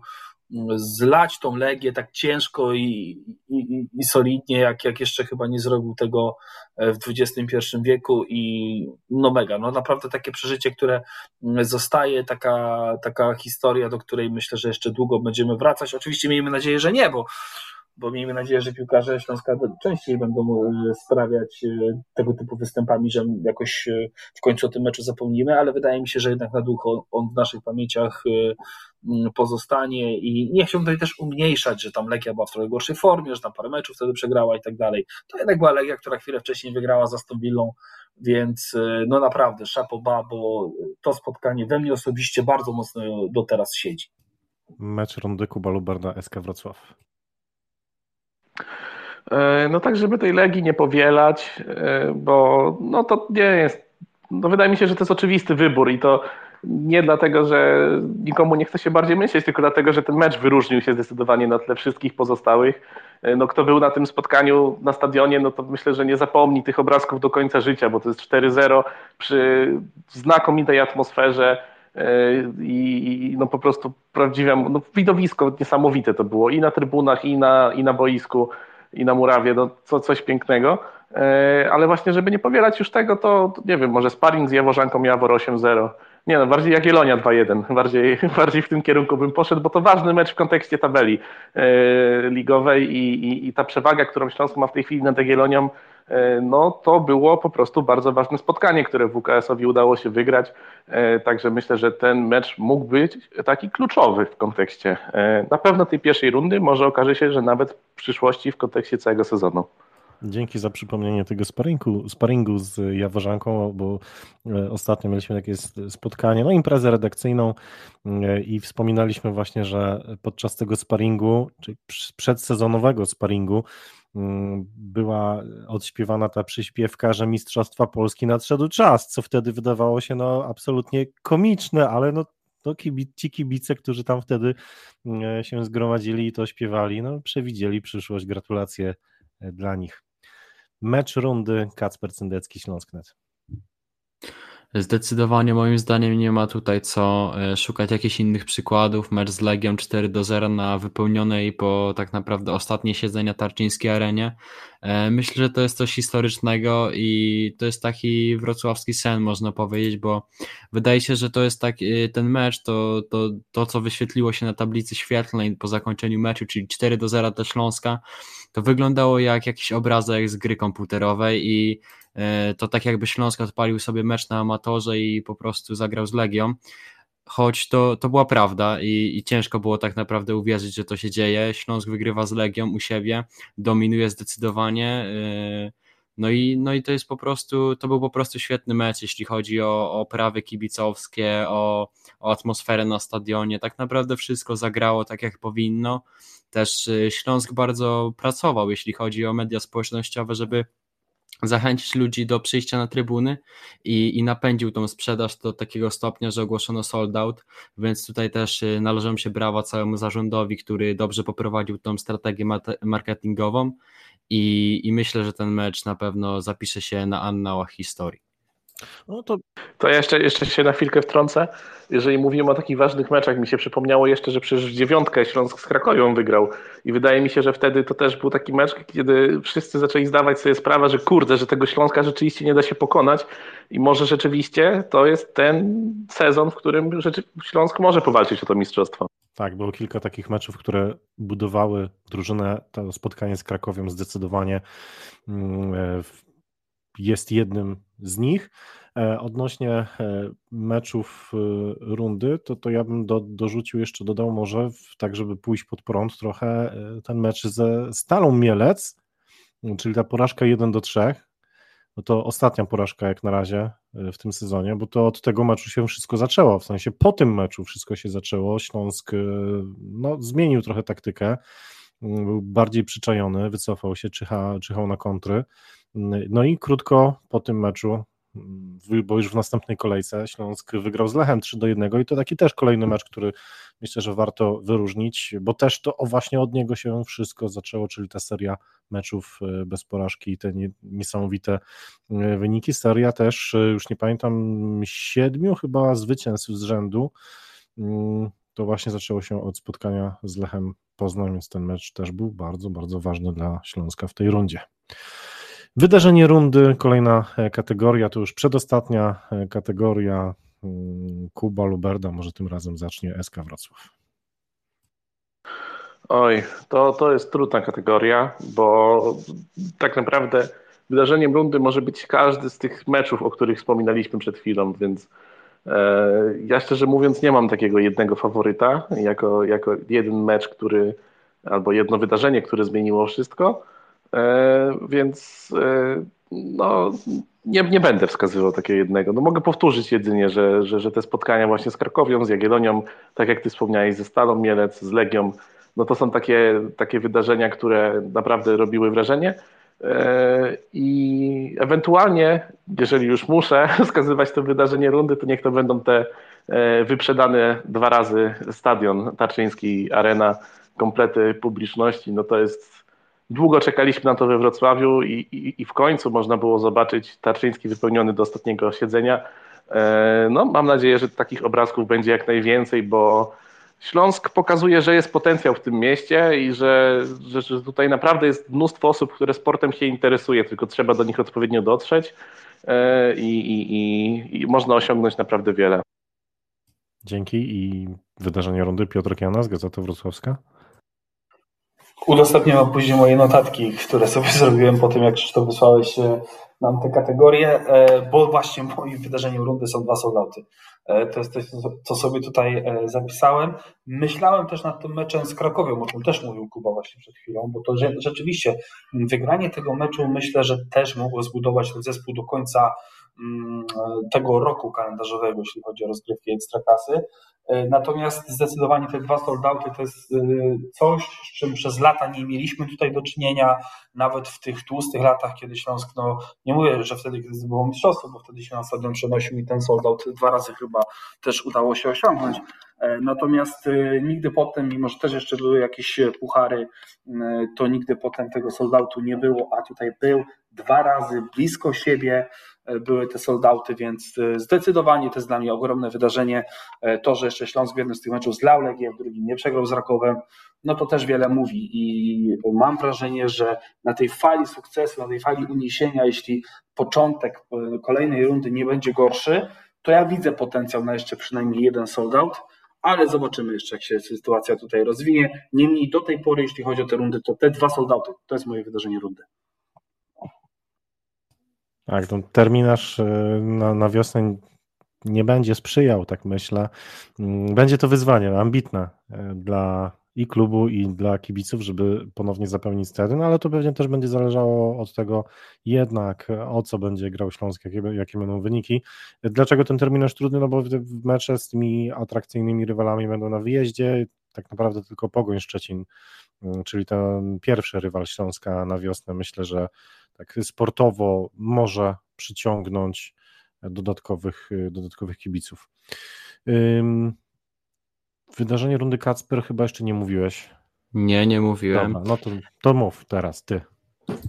zlać tą Legię tak ciężko i, i, i solidnie, jak, jak jeszcze chyba nie zrobił tego e, w XXI wieku i no mega, no naprawdę takie przeżycie, które zostaje, taka, taka historia, do której myślę, że jeszcze długo będziemy wracać. Oczywiście miejmy nadzieję, że nie, bo bo miejmy nadzieję, że piłkarze Śląska częściej będą e, sprawiać e, tego typu występami, że jakoś e, w końcu o tym meczu zapomnimy, ale wydaje mi się, że jednak na długo on w naszych pamięciach pozostanie i nie chciałbym tutaj też umniejszać, że tam Legia była w trochę gorszej formie, że tam parę meczów wtedy przegrała i tak dalej. To jednak była Legia, która chwilę wcześniej wygrała za Villą, więc no naprawdę szapoba, bo to spotkanie we mnie osobiście bardzo mocno do teraz siedzi. Mecz rundy Kuba Lubarda SK Wrocław. E, no tak, żeby tej legi nie powielać, e, bo no to nie jest, no wydaje mi się, że to jest oczywisty wybór i to nie dlatego, że nikomu nie chce się bardziej myśleć, tylko dlatego, że ten mecz wyróżnił się zdecydowanie na tle wszystkich pozostałych. E, no kto był na tym spotkaniu na stadionie, no to myślę, że nie zapomni tych obrazków do końca życia, bo to jest 4-0 przy znakomitej atmosferze i no po prostu prawdziwe, no widowisko niesamowite to było i na trybunach, i na, i na boisku i na murawie, no co, coś pięknego. E, ale właśnie, żeby nie powielać już tego, to, nie wiem, może sparring z Jaworzanką Jawor 8-0. Nie no, bardziej Jagiellonia 2-1. Bardziej, [LAUGHS] bardziej w tym kierunku bym poszedł, bo to ważny mecz w kontekście tabeli e, ligowej i, i, i, ta przewaga, którą Śląsk ma w tej chwili nad Jagiellonią, no to było po prostu bardzo ważne spotkanie, które WKS-owi udało się wygrać. E, także myślę, że ten mecz mógł być taki kluczowy w kontekście e, na pewno tej pierwszej rundy. Może okaże się, że nawet w przyszłości w kontekście całego sezonu. Dzięki za przypomnienie tego sparingu, sparingu z Jaworzanką, bo ostatnio mieliśmy takie spotkanie, no imprezę redakcyjną i wspominaliśmy właśnie, że podczas tego sparingu, czy przedsezonowego sparingu, Mm, była odśpiewana ta przyśpiewka, że Mistrzostwa Polski nadszedł czas, co wtedy wydawało się no absolutnie komiczne, ale no to kibic, ci kibice, którzy tam wtedy mm, się zgromadzili i to śpiewali, no przewidzieli przyszłość, gratulacje e, dla nich. Mecz rundy Kacper Cyndecki, Śląsknet. Zdecydowanie moim zdaniem nie ma tutaj co e, szukać jakichś innych przykładów. Mecz z Legią 4 do 0 na wypełnionej po tak naprawdę ostatnie siedzenia tarczyńskiej arenie. E, myślę, że to jest coś historycznego i to jest taki wrocławski sen, można powiedzieć, bo wydaje się, że to jest tak, e, ten mecz, to, to, to co wyświetliło się na tablicy świetlnej po zakończeniu meczu, czyli 4 do 0 dla Śląska, to wyglądało jak jakiś obrazek z gry komputerowej i to tak jakby Śląsk odpalił sobie mecz na amatorze i po prostu zagrał z Legią, choć to, to była prawda i, i ciężko było tak naprawdę uwierzyć, że to się dzieje. Śląsk wygrywa z Legią u siebie, dominuje zdecydowanie. E, no i, no i to jest po prostu, to był po prostu świetny mecz, jeśli chodzi o, o prawy kibicowskie, o, o atmosferę na stadionie. Tak naprawdę wszystko zagrało tak, jak powinno. Też e, Śląsk bardzo pracował, jeśli chodzi o media społecznościowe, żeby zachęcić ludzi do przyjścia na trybuny i, i napędził tą sprzedaż do takiego stopnia, że ogłoszono sold out, więc tutaj też y, należą się brawa całemu zarządowi, który dobrze poprowadził tą strategię marketingową i, i myślę, że ten mecz na pewno zapisze się na annałach historii. No to... to jeszcze, jeszcze się na chwilkę wtrącę. Jeżeli mówimy o takich ważnych meczach, mi się przypomniało jeszcze, że przecież dziewiątkę Śląsk z Krakowią wygrał i wydaje mi się, że wtedy to też był taki mecz, kiedy wszyscy zaczęli zdawać sobie sprawę, że kurde, że tego Śląska rzeczywiście nie da się pokonać i może rzeczywiście to jest ten sezon, w którym Śląsk może powalczyć o to mistrzostwo. Tak, było kilka takich meczów, które budowały drużynę. To spotkanie z Krakowią zdecydowanie mm, e, jest jednym z nich. E, odnośnie e, meczów e, rundy, to, to ja bym do, dorzucił jeszcze, dodał może, tak żeby pójść pod prąd trochę, ten mecz ze Stalą Mielec, czyli ta porażka 1 do 3, no to ostatnia porażka jak na razie w tym sezonie, bo to od tego meczu się wszystko zaczęło, w sensie po tym meczu wszystko się zaczęło, Śląsk no, zmienił trochę taktykę, był bardziej przyczajony, wycofał się, czyha, czyhał na kontry, no i krótko po tym meczu, bo już w następnej kolejce Śląsk wygrał z Lechem 3 do 1 i to taki też kolejny mecz, który myślę, że warto wyróżnić, bo też to właśnie od niego się wszystko zaczęło, czyli ta seria meczów e, bez porażki i te niesamowite e, wyniki. Seria też, e, już nie pamiętam, siedmiu chyba zwycięstw z rzędu. Mm, to właśnie zaczęło się od spotkania z Lechem Poznań, więc ten mecz też był bardzo, bardzo ważny dla Śląska w tej rundzie. Wydarzenie rundy, kolejna e, kategoria, to już przedostatnia e, kategoria mm, Kuba Luberda, może tym razem zacznie SK Wrocław. Oj, to, to jest trudna kategoria, bo tak naprawdę wydarzeniem rundy może być każdy z tych meczów, o których wspominaliśmy przed chwilą, więc e, ja szczerze mówiąc nie mam takiego jednego faworyta, jako, jako jeden mecz, który albo jedno wydarzenie, które zmieniło wszystko. E, więc e, no, nie, nie będę wskazywał takiego jednego. No, mogę powtórzyć jedynie, że, że, że te spotkania właśnie z Krakowią, z Jagiellonią, tak jak ty wspomniałeś, ze Stalą Mielec, z Legią, no to są takie, takie wydarzenia, które naprawdę robiły wrażenie. E, I ewentualnie, jeżeli już muszę [LAUGHS] wskazywać to wydarzenie rundy, to niech to będą te wyprzedane dwa razy stadion Tarczyński, arena, komplety publiczności. No to jest Długo czekaliśmy na to we Wrocławiu i, i, i w końcu można było zobaczyć Tarczyński wypełniony do ostatniego siedzenia. E, no, mam nadzieję, że takich obrazków będzie jak najwięcej, bo Śląsk pokazuje, że jest potencjał w tym mieście i że, że, że, tutaj naprawdę jest mnóstwo osób, które sportem się interesuje, tylko trzeba do nich odpowiednio dotrzeć e, i, i, można osiągnąć naprawdę wiele. Dzięki i wydarzenie rundy Piotr Kiana z Gazeta Wrocławska. Udostępniam później moje notatki, które sobie [LAUGHS] zrobiłem po tym, jak Krzysztof wysłałeś e, nam te kategorie, e, bo właśnie moim wydarzeniem rundy są dwa soldauty. E, to jest coś, co sobie tutaj zapisałem. Myślałem też nad tym meczem z Krakowią, o czym też mówił Kuba właśnie przed chwilą, bo to rzeczywiście wygranie tego meczu myślę, że też mogło zbudować ten zespół do końca mm, tego roku kalendarzowego, jeśli chodzi o rozgrywki Ekstraklasy. E, natomiast zdecydowanie te dwa soldauty to jest e, coś, z czym przez lata nie mieliśmy tutaj do czynienia, nawet w tych tłustych latach, kiedy Śląsk, no nie mówię, że wtedy, kiedy było mistrzostwo, bo wtedy się na stadion przenosił i ten soldaut dwa razy chyba też udało się osiągnąć. Natomiast nigdy potem, mimo że też jeszcze były jakieś puchary, to nigdy potem tego soldautu nie było, a tutaj był dwa razy blisko siebie były te soldauty, więc zdecydowanie to jest dla mnie ogromne wydarzenie. To, że jeszcze Śląsk w jednym z tych meczów zlał Legię, w drugim nie przegrał z Rakowem, no to też wiele mówi i mam wrażenie, że na tej fali sukcesu, na tej fali uniesienia, jeśli początek e, kolejnej rundy nie będzie gorszy, to ja widzę potencjał na jeszcze przynajmniej jeden sold out, ale zobaczymy jeszcze, jak się sytuacja tutaj rozwinie. Niemniej do tej pory, jeśli chodzi o te rundy, to te dwa sold outy, to jest moje wydarzenie rundy. Tak, ten terminarz e, na, na wiosnę nie będzie sprzyjał, tak myślę. Mm, będzie to wyzwanie ambitne e, dla i klubu, i dla kibiców, żeby ponownie zapełnić stadion, ale to pewnie też będzie zależało od tego jednak, o co będzie grał Śląsk, jakie, jakie będą wyniki. Dlaczego ten terminarz trudny? No bo mecze z tymi atrakcyjnymi rywalami będą na wyjeździe, tak naprawdę tylko Pogoń Szczecin, mm, czyli ten pierwszy rywal Śląska na wiosnę, myślę, że tak sportowo może przyciągnąć dodatkowych, dodatkowych kibiców. Wydarzenie rundy Kacper chyba jeszcze nie mówiłeś. Nie, nie mówiłem. Dobra, no to, to mów teraz, ty.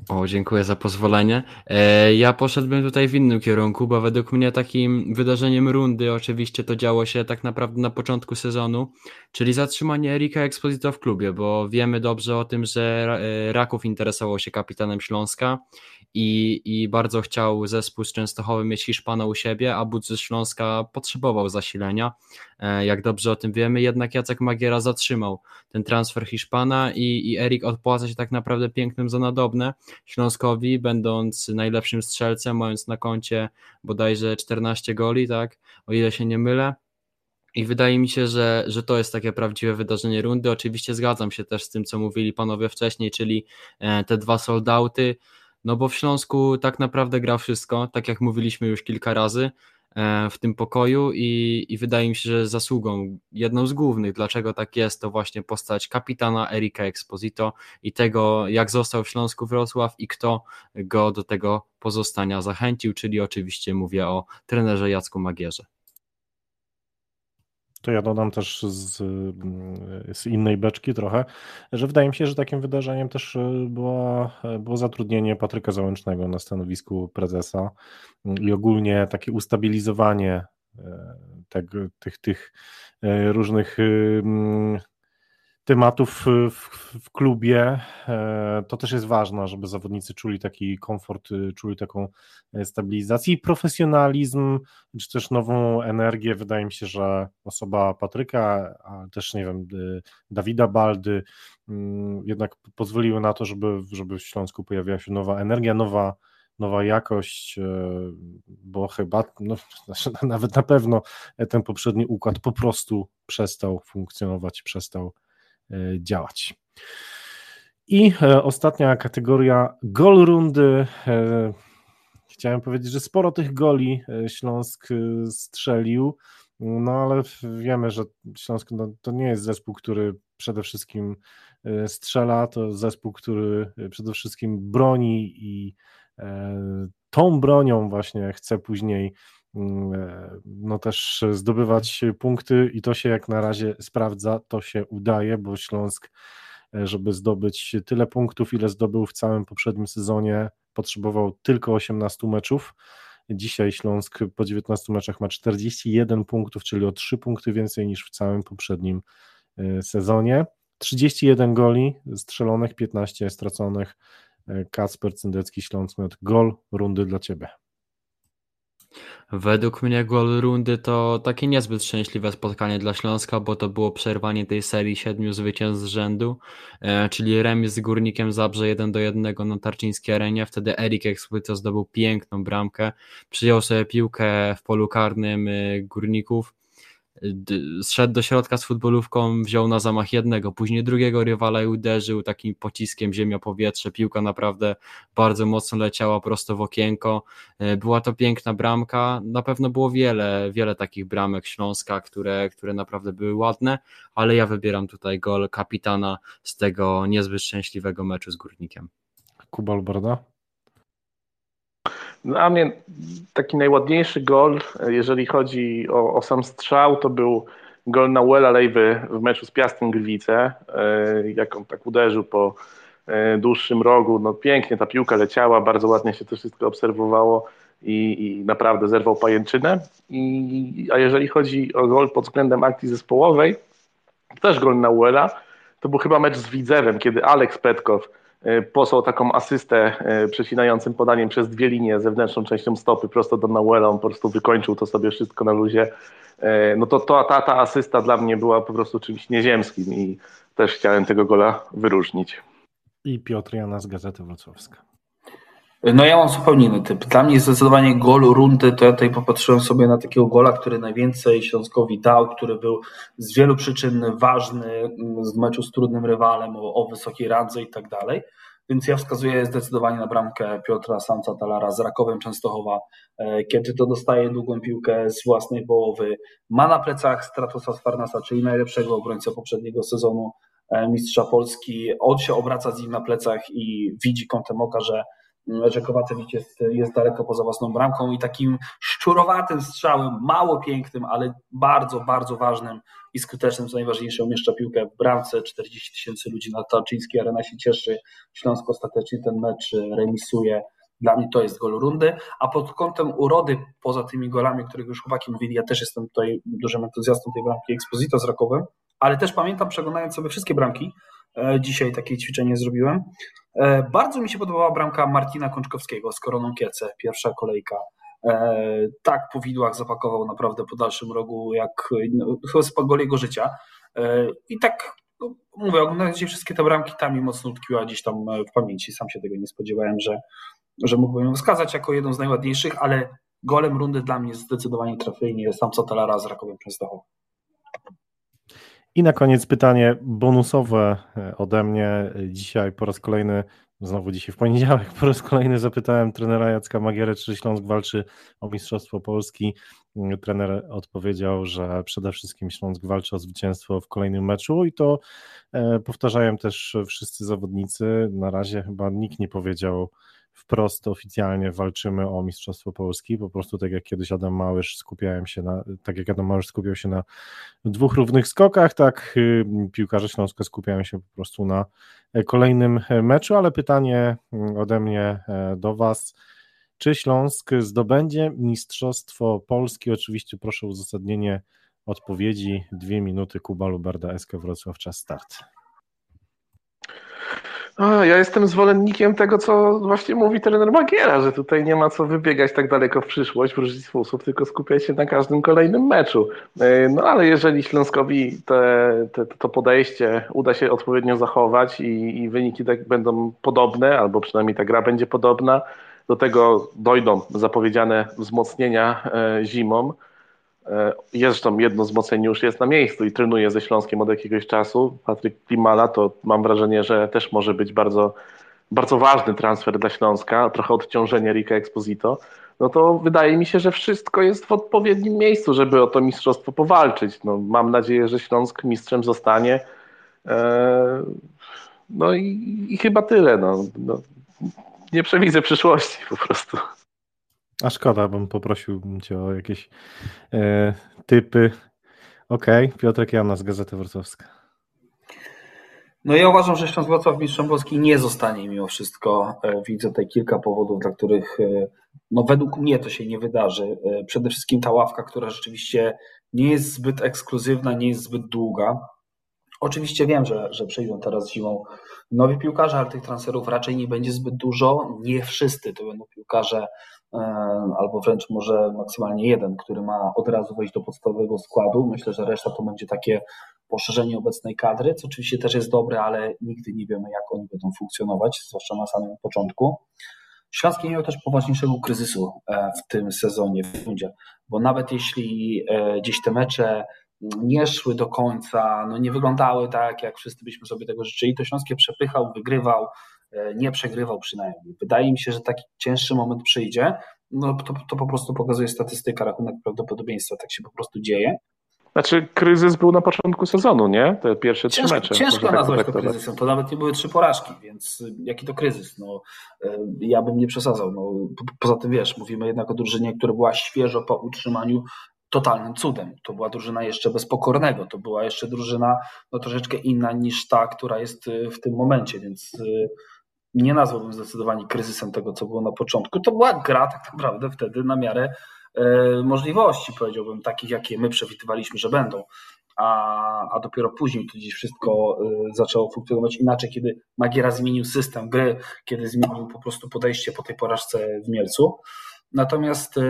O, dziękuję za pozwolenie. E, ja poszedłbym tutaj w innym kierunku, bo według mnie takim wydarzeniem rundy oczywiście to działo się tak naprawdę na początku sezonu, czyli zatrzymanie Erika Exposito w klubie, bo wiemy dobrze o tym, że e, Raków interesował się kapitanem Śląska i, i bardzo chciał zespół z Częstochowy mieć Hiszpana u siebie, a Budz ze Śląska potrzebował zasilenia, e, jak dobrze o tym wiemy, jednak Jacek Magiera zatrzymał ten transfer Hiszpana i, i Erik odpłaca się tak naprawdę pięknym za nadobne Śląskowi, będąc najlepszym strzelcem, mając na koncie bodajże 14 goli, tak, o ile się nie mylę. I wydaje mi się, że, że to jest takie prawdziwe wydarzenie rundy. Oczywiście zgadzam się też z tym, co mówili panowie wcześniej, czyli e, te dwa soldauty. No bo w Śląsku tak naprawdę gra wszystko, tak jak mówiliśmy już kilka razy w tym pokoju i, i wydaje mi się, że zasługą, jedną z głównych, dlaczego tak jest, to właśnie postać kapitana Erika Exposito i tego, jak został w Śląsku Wrocław i kto go do tego pozostania zachęcił, czyli oczywiście mówię o trenerze Jacku Magierze. To ja dodam też z, z, innej beczki trochę, że wydaje mi się, że takim wydarzeniem też e, było, e, było zatrudnienie Patryka Załęcznego na stanowisku prezesa. I ogólnie takie ustabilizowanie e, tych, tych różnych tematów w, w, klubie. E, to też jest ważne, żeby zawodnicy czuli taki komfort, y, czuli taką e, stabilizację i profesjonalizm, czy też nową energię. Wydaje mi się, że osoba Patryka, a też nie wiem, y, Dawida Baldy, mm, jednak pozwoliły na to, żeby, żeby w Śląsku pojawiła się nowa energia, nowa nowa jakość, e, bo chyba, no, [LAUGHS] znaczy nawet na pewno ten poprzedni układ po prostu przestał funkcjonować, przestał działać. I e, ostatnia kategoria gol rundy. E, chciałem powiedzieć, że sporo tych goli Śląsk strzelił, no ale wiemy, że Śląsk no, to nie jest zespół, który przede wszystkim strzela, to zespół, który przede wszystkim broni i tą bronią właśnie chce później e, no też zdobywać punkty i to się jak na razie sprawdza, to się udaje, bo Śląsk, e, żeby zdobyć tyle punktów, ile zdobył w całym poprzednim sezonie, potrzebował tylko 18 meczów. Dzisiaj Śląsk po 19 meczach ma 41 punktów, czyli o 3 punkty więcej niż w całym poprzednim e, sezonie. 31 goli strzelonych, 15 straconych. Kacper Cyndecki, Śląsk, gol rundy dla Ciebie. Według mnie gol rundy to takie niezbyt szczęśliwe spotkanie dla Śląska, bo to było przerwanie tej serii siedmiu zwycięstw z rzędu, e, czyli remis z Górnikiem Zabrze 1 do 1 na Tarczyńskiej Arenie. Wtedy Erik Ekspłyto zdobył piękną bramkę, przyjął sobie piłkę w polu karnym e, Górników, zszedł do środka z futbolówką, wziął na zamach jednego, później drugiego rywala i uderzył takim pociskiem ziemia-powietrze. Piłka naprawdę bardzo mocno leciała prosto w okienko. E, była to piękna bramka. Na pewno było wiele, wiele takich bramek Śląska, które, które naprawdę były ładne, ale ja wybieram tutaj gol kapitana z tego niezbyt szczęśliwego meczu z Górnikiem. Kuba Albarda? Dla mnie taki najładniejszy gol, jeżeli chodzi o, o sam strzał, to był gol na Uela Lejwy w meczu z Piastem Gliwice, jak on tak uderzył po dłuższym rogu, no pięknie ta piłka leciała, bardzo ładnie się to wszystko obserwowało i, i naprawdę zerwał pajęczynę. I, a jeżeli chodzi o gol pod względem akcji zespołowej, też gol na Uela, to był chyba mecz z Widzewem, kiedy Aleks Petkow e, posłał taką asystę e, przecinającym podaniem przez dwie linie zewnętrzną częścią stopy prosto do Nauela, on po prostu wykończył to sobie wszystko na luzie. E, no to, to ta, ta asysta dla mnie była po prostu czymś nieziemskim i też chciałem tego gola wyróżnić. I Piotr Jana z Gazety Wrocławska. No ja mam zupełnie inny typ. Dla mnie zdecydowanie gol rundy, to ja tutaj popatrzyłem sobie na takiego gola, który najwięcej Śląskowi dał, który był z wielu przyczyn ważny w meczu z trudnym rywalem, o, o wysokiej randze i tak dalej. Więc ja wskazuję zdecydowanie na bramkę Piotra Samca Talara z Rakowem Częstochowa, e, kiedy to dostaje długą piłkę z własnej połowy. Ma na plecach Stratosa Sfarnasa, czyli najlepszego obrońcę poprzedniego sezonu e, mistrza Polski. On się obraca z nim na plecach i widzi kątem oka, że że Kowacewicz jest, jest daleko poza własną bramką i takim szczurowatym strzałem, mało pięknym, ale bardzo, bardzo ważnym i skutecznym, co najważniejsze, umieszcza piłkę w bramce. 40 tysięcy ludzi na Tarczyńskiej Arena się cieszy. Śląsko ostatecznie ten mecz remisuje. Dla mnie to jest gol rundy, a pod kątem urody, poza tymi golami, o których już chłopaki mówili, ja też jestem tutaj dużym entuzjastą tej bramki Exposito z Rakowem, ale też pamiętam, przeglądając sobie wszystkie bramki, dzisiaj takie ćwiczenie zrobiłem, E, bardzo mi się podobała bramka Martina Kączkowskiego z Koroną Kiece, pierwsza kolejka. E, tak po widłach zapakował naprawdę po dalszym rogu, jak no, chyba gol jego życia. E, I tak no, mówię, oglądając dzisiaj wszystkie te bramki, tam mi mocno utkwiła gdzieś tam w pamięci. Sam się tego nie spodziewałem, że, że mógłbym ją wskazać jako jedną z najładniejszych, ale golem rundy dla mnie zdecydowanie trafienie sam Talara z Rakowem Częstochowa. I na koniec pytanie bonusowe e, ode mnie. Dzisiaj po raz kolejny, znowu dzisiaj w poniedziałek, po raz kolejny zapytałem trenera Jacka Magierę, czy Śląsk walczy o Mistrzostwo Polski. Trener odpowiedział, że przede wszystkim Śląsk walczy o zwycięstwo w kolejnym meczu i to e, powtarzają też wszyscy zawodnicy. Na razie chyba nikt nie powiedział wprost oficjalnie walczymy o Mistrzostwo Polski, po prostu tak jak kiedyś Adam Małysz skupiałem się na, tak jak Adam Małysz skupiał się na dwóch równych skokach, tak y, piłkarze Śląska skupiają się po prostu na e, kolejnym e, meczu, ale pytanie mm, ode mnie e, do Was, czy Śląsk zdobędzie Mistrzostwo Polski? Oczywiście proszę o uzasadnienie odpowiedzi, dwie minuty, Kuba Luberda, SK Wrocław, czas start. Ja jestem zwolennikiem tego, co właśnie mówi trener Magiera, że tutaj nie ma co wybiegać tak daleko w przyszłość w różny sposób, tylko skupiać się na każdym kolejnym meczu. E, no ale jeżeli Śląskowi te, te, to podejście uda się odpowiednio zachować i, i wyniki tak będą podobne, albo przynajmniej ta gra będzie podobna, do tego dojdą zapowiedziane wzmocnienia e, zimą, E, zresztą jedno wzmocnienie już jest na miejscu i trenuje ze Śląskiem od jakiegoś czasu. Patryk Klimala to mam wrażenie, że też może być bardzo, bardzo ważny transfer dla Śląska, trochę odciążenie Rika Exposito. No to wydaje mi się, że wszystko jest w odpowiednim miejscu, żeby o to mistrzostwo powalczyć. No, mam nadzieję, że Śląsk mistrzem zostanie. E, no i, i chyba tyle. No, no, nie przewidzę przyszłości po prostu. A szkoda, bym poprosił cię o jakieś e, typy. Okej, okay. Piotrek Jana z Gazety Wrocławska. No ja uważam, że Śląsk Wrocław mistrzem Polski nie zostanie mimo wszystko. E, widzę tutaj kilka powodów, dla których e, no według mnie to się nie wydarzy. E, przede wszystkim ta ławka, która rzeczywiście nie jest zbyt ekskluzywna, nie jest zbyt długa. Oczywiście wiem, że, że przyjdą teraz zimą nowi piłkarze, ale tych transferów raczej nie będzie zbyt dużo. Nie wszyscy to będą piłkarze E, albo wręcz może maksymalnie jeden, który ma od razu wejść do podstawowego składu. Myślę, że reszta to będzie takie poszerzenie obecnej kadry, co oczywiście też jest dobre, ale nigdy nie wiemy, jak oni będą funkcjonować, zwłaszcza na samym początku. Śląsk nie miał też poważniejszego kryzysu e, w tym sezonie w rundzie, bo nawet jeśli e, gdzieś te mecze nie szły do końca, no nie wyglądały tak, jak wszyscy byśmy sobie tego życzyli, to Śląskie przepychał, wygrywał, E, nie przegrywał przynajmniej. Wydaje mi się, że taki cięższy moment przyjdzie. No to, to po prostu pokazuje statystyka, rachunek prawdopodobieństwa, tak się po prostu dzieje. Znaczy, kryzys był na początku sezonu, nie? Te pierwsze trzy ciężko, mecze. Ciężko tak nazwać to kryzysem. To nawet nie były trzy porażki, więc jaki to kryzys? No, e, ja bym nie przesadzał. No, poza tym wiesz, mówimy jednak o drużynie, która była świeżo po utrzymaniu totalnym cudem. To była drużyna jeszcze bez pokornego, to była jeszcze drużyna no, troszeczkę inna niż ta, która jest y, w tym momencie, więc y, nie nazwałbym zdecydowanie kryzysem tego, co było na początku. To była gra tak naprawdę wtedy na miarę e, możliwości, powiedziałbym, takich, jakie my przewidywaliśmy, że będą. A, a dopiero później to gdzieś wszystko e, zaczęło funkcjonować inaczej, kiedy Magiera zmienił system gry, kiedy zmienił po prostu podejście po tej porażce w Mielcu. Natomiast e,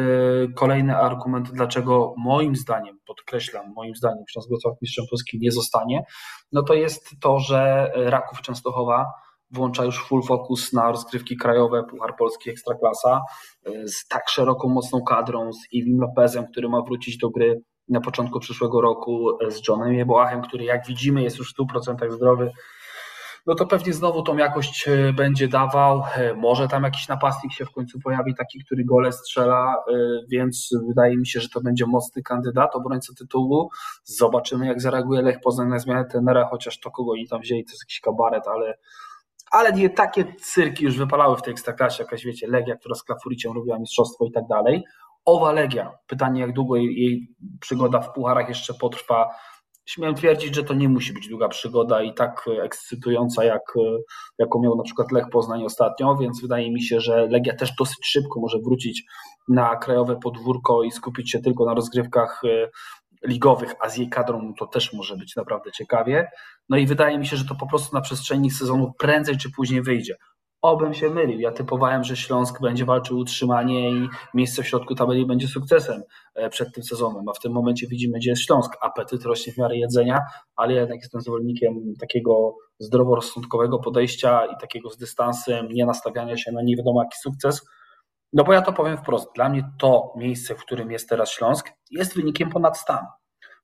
kolejny argument, dlaczego moim zdaniem, podkreślam, moim zdaniem Śląsk Wrocław mistrzem Polski nie zostanie, no to jest to, że Raków Częstochowa włącza już full focus na rozgrywki krajowe, Puchar Polski Ekstraklasa e, z tak szeroką, mocną kadrą, z Iwim Lopezem, który ma wrócić do gry na początku przyszłego roku, z Johnem Jeboachem, który jak widzimy jest już w 100% zdrowy, no to pewnie znowu tą jakość e, będzie dawał. Może tam jakiś napastnik się w końcu pojawi, taki, który gole strzela, więc wydaje mi się, że to będzie mocny kandydat, obrońca tytułu. Zobaczymy, jak zareaguje Lech Poznań na zmianę tenera, chociaż to kogo oni tam wzięli, to jest jakiś kabaret, ale ale nie takie cyrki już wypalały w tej ekstraklasie, jakaś wiecie, Legia, która z Klafuriciem robiła mistrzostwo i tak dalej. Owa Legia, pytanie jak długo jej, jej przygoda w pucharach jeszcze potrwa. Śmiem twierdzić, że to nie musi być długa przygoda i tak ekscytująca, jak, jaką miał na przykład Lech Poznań ostatnio, więc wydaje mi się, że Legia też dosyć szybko może wrócić na krajowe podwórko i skupić się tylko na rozgrywkach ligowych, a z jej kadrą to też może być naprawdę ciekawie. No i wydaje mi się, że to po prostu na przestrzeni sezonu prędzej czy później wyjdzie. Obym się mylił. Ja typowałem, że Śląsk będzie walczył utrzymanie i miejsce w środku tabeli będzie sukcesem e, przed tym sezonem, a w tym momencie widzimy, gdzie jest Śląsk. Apetyt rośnie w miarę jedzenia, ale ja jednak jestem zwolennikiem takiego zdroworozsądkowego podejścia i takiego z dystansem, nie nastawiania się na nie wiadomo jaki sukces, no bo ja to powiem wprost, dla mnie to miejsce, w którym jest teraz Śląsk, jest wynikiem ponad stan.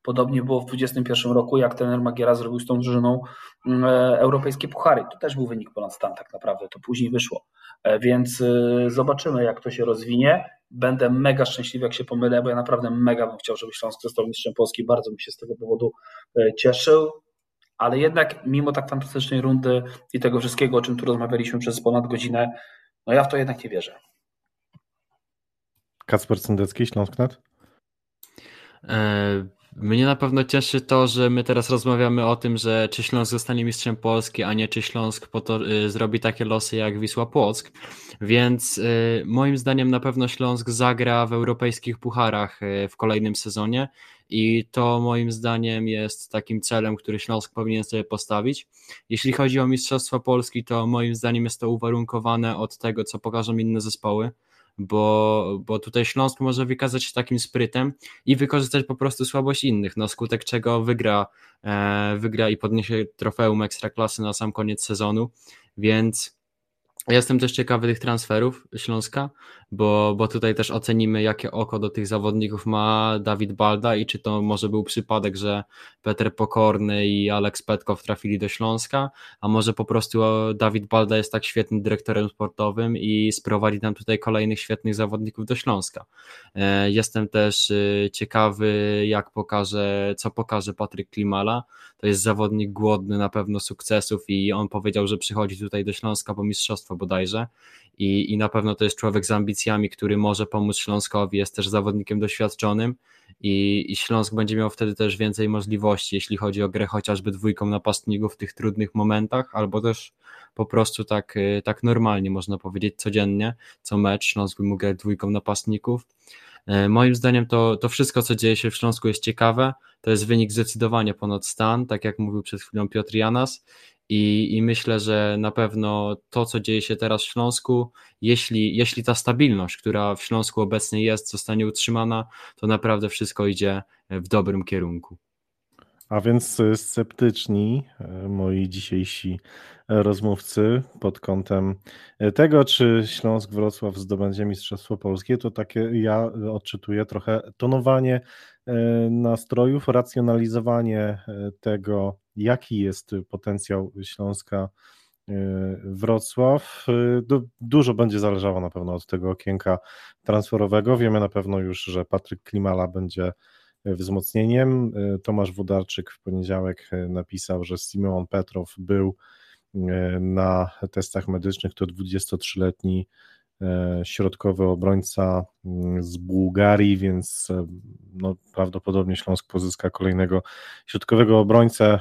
Podobnie było w 2021 roku, jak trener Magiera zrobił z tą drużyną mm, e, europejskie puchary. To też był wynik ponad stan tak naprawdę, to później wyszło. E, więc e, zobaczymy, jak to się rozwinie. Będę mega szczęśliwy, jak się pomylę, bo ja naprawdę mega bym chciał, żeby Śląsk został mistrzem Polski. Bardzo bym się z tego powodu cieszył. Ale jednak, mimo tak fantastycznej rundy i tego wszystkiego, o czym tu rozmawialiśmy przez ponad godzinę, no ja w to jednak nie wierzę. Kacper Sendecki, Śląsknet? Mnie na pewno cieszy to, że my teraz rozmawiamy o tym, że czy Śląsk zostanie mistrzem Polski, a nie czy Śląsk y, zrobi takie losy jak Wisła Płock. Więc y, moim zdaniem na pewno Śląsk zagra w europejskich pucharach y, w kolejnym sezonie i to moim zdaniem jest takim celem, który Śląsk powinien sobie postawić. Jeśli chodzi o Mistrzostwo Polski, to moim zdaniem jest to uwarunkowane od tego, co pokażą inne zespoły bo, bo tutaj Śląsk może wykazać się takim sprytem i wykorzystać po prostu słabość innych, no skutek czego wygra, e, wygra i podniesie trofeum Ekstraklasy na sam koniec sezonu, więc Jestem też ciekawy tych transferów Śląska, bo, bo tutaj też ocenimy, jakie oko do tych zawodników ma Dawid Balda i czy to może był przypadek, że Peter Pokorny i Aleks Petkow trafili do Śląska, a może po prostu Dawid Balda jest tak świetnym dyrektorem sportowym i sprowadzi nam tutaj kolejnych świetnych zawodników do Śląska. E, jestem też y, ciekawy, jak pokaże, co pokaże Patryk Klimala. To jest zawodnik głodny na pewno sukcesów i on powiedział, że przychodzi tutaj do Śląska po mistrzostwo bodajże. I, i na pewno to jest człowiek z ambicjami, który może pomóc Śląskowi, jest też zawodnikiem doświadczonym. I, i Śląsk będzie miał wtedy też więcej możliwości, jeśli chodzi o grę chociażby dwójką napastników w tych trudnych momentach, albo też po prostu tak, y, tak normalnie można powiedzieć codziennie, co mecz. Śląsk by mógł grać dwójką napastników. E, moim zdaniem to, to wszystko, co dzieje się w Śląsku jest ciekawe, to jest wynik zdecydowanie ponad stan, tak jak mówił przed chwilą Piotr Janas i, I myślę, że na pewno to, co dzieje się teraz w Śląsku, jeśli, jeśli ta stabilność, która w Śląsku obecnie jest, zostanie utrzymana, to naprawdę wszystko idzie w dobrym kierunku. A więc sceptyczni e, moi dzisiejsi rozmówcy pod kątem tego, czy Śląsk Wrocław zdobędzie Mistrzostwo Polskie, to takie ja odczytuję trochę tonowanie nastrojów, racjonalizowanie tego, jaki jest potencjał Śląska e, Wrocław. E, dużo będzie zależało na pewno od tego okienka transferowego. Wiemy na pewno już, że Patryk Klimala będzie wzmocnieniem. E, Tomasz Wudarczyk w poniedziałek napisał, że Simon Petrow był na testach medycznych. To 23-letni e, środkowy obrońca mm, z Bułgarii, więc e, no, prawdopodobnie Śląsk pozyska kolejnego środkowego obrońcę,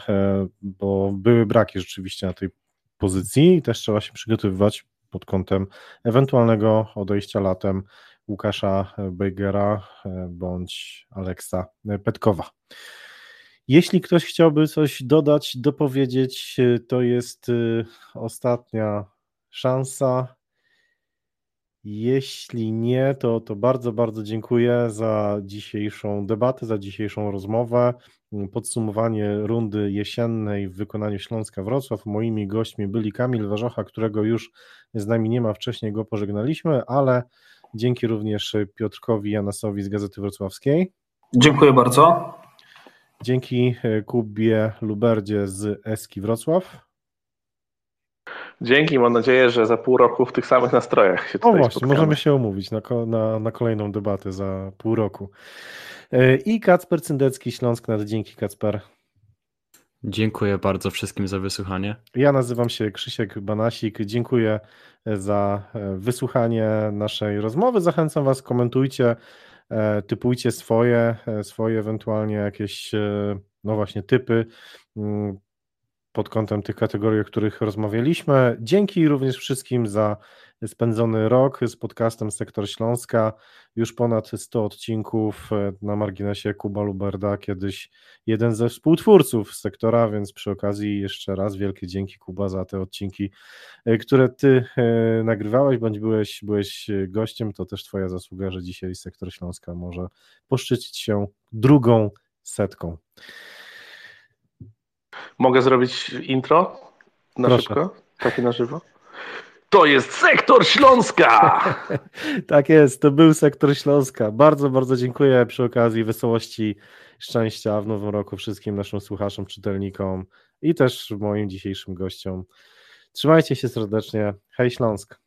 bo były braki rzeczywiście na tej pozycji i też trzeba się przygotowywać pod kątem ewentualnego odejścia latem Łukasza Bejgera bądź Aleksa Petkowa. Jeśli ktoś chciałby coś dodać, dopowiedzieć, to jest ostatnia szansa. Jeśli nie, to, to bardzo, bardzo dziękuję za dzisiejszą debatę, za dzisiejszą rozmowę. Podsumowanie rundy jesiennej w wykonaniu Śląska Wrocław. Moimi gośćmi byli Kamil Warzocha, którego już z nami nie ma, wcześniej go pożegnaliśmy, ale dzięki również Piotrkowi Janasowi z Gazety Wrocławskiej. Dziękuję bardzo. Dzięki e, Kubie Luberdzie z Eski Wrocław. Dzięki, mam nadzieję, że za pół roku w tych samych nastrojach się tutaj O właśnie, spotkamy. możemy się umówić na, na, na kolejną debatę za pół roku. E, I Kacper Cyndecki, Śląsk nad Dzięki Kacper. Dziękuję bardzo wszystkim za wysłuchanie. Ja nazywam się Krzysiek Banasik. Dziękuję za e, wysłuchanie naszej rozmowy. Zachęcam Was, komentujcie E, typujcie swoje, e, swoje ewentualnie jakieś, e, no właśnie, typy mm, pod kątem tych kategorii, o których rozmawialiśmy. Dzięki również wszystkim za spędzony rok z podcastem Sektor Śląska. Już ponad 100 odcinków na marginesie Kuba Luberda, kiedyś jeden ze współtwórców sektora, więc przy okazji jeszcze raz wielkie dzięki Kuba za te odcinki, które ty nagrywałeś, bądź byłeś, byłeś gościem. To też twoja zasługa, że dzisiaj Sektor Śląska może poszczycić się drugą setką. Mogę zrobić intro na Proszę. szybko? Takie na żywo? To jest sektor Śląska! [LAUGHS] tak jest, to był sektor Śląska. Bardzo, bardzo dziękuję przy okazji wesołości, szczęścia w nowym roku wszystkim naszym słuchaczom, czytelnikom i też moim dzisiejszym gościom. Trzymajcie się serdecznie. Hej Śląsk!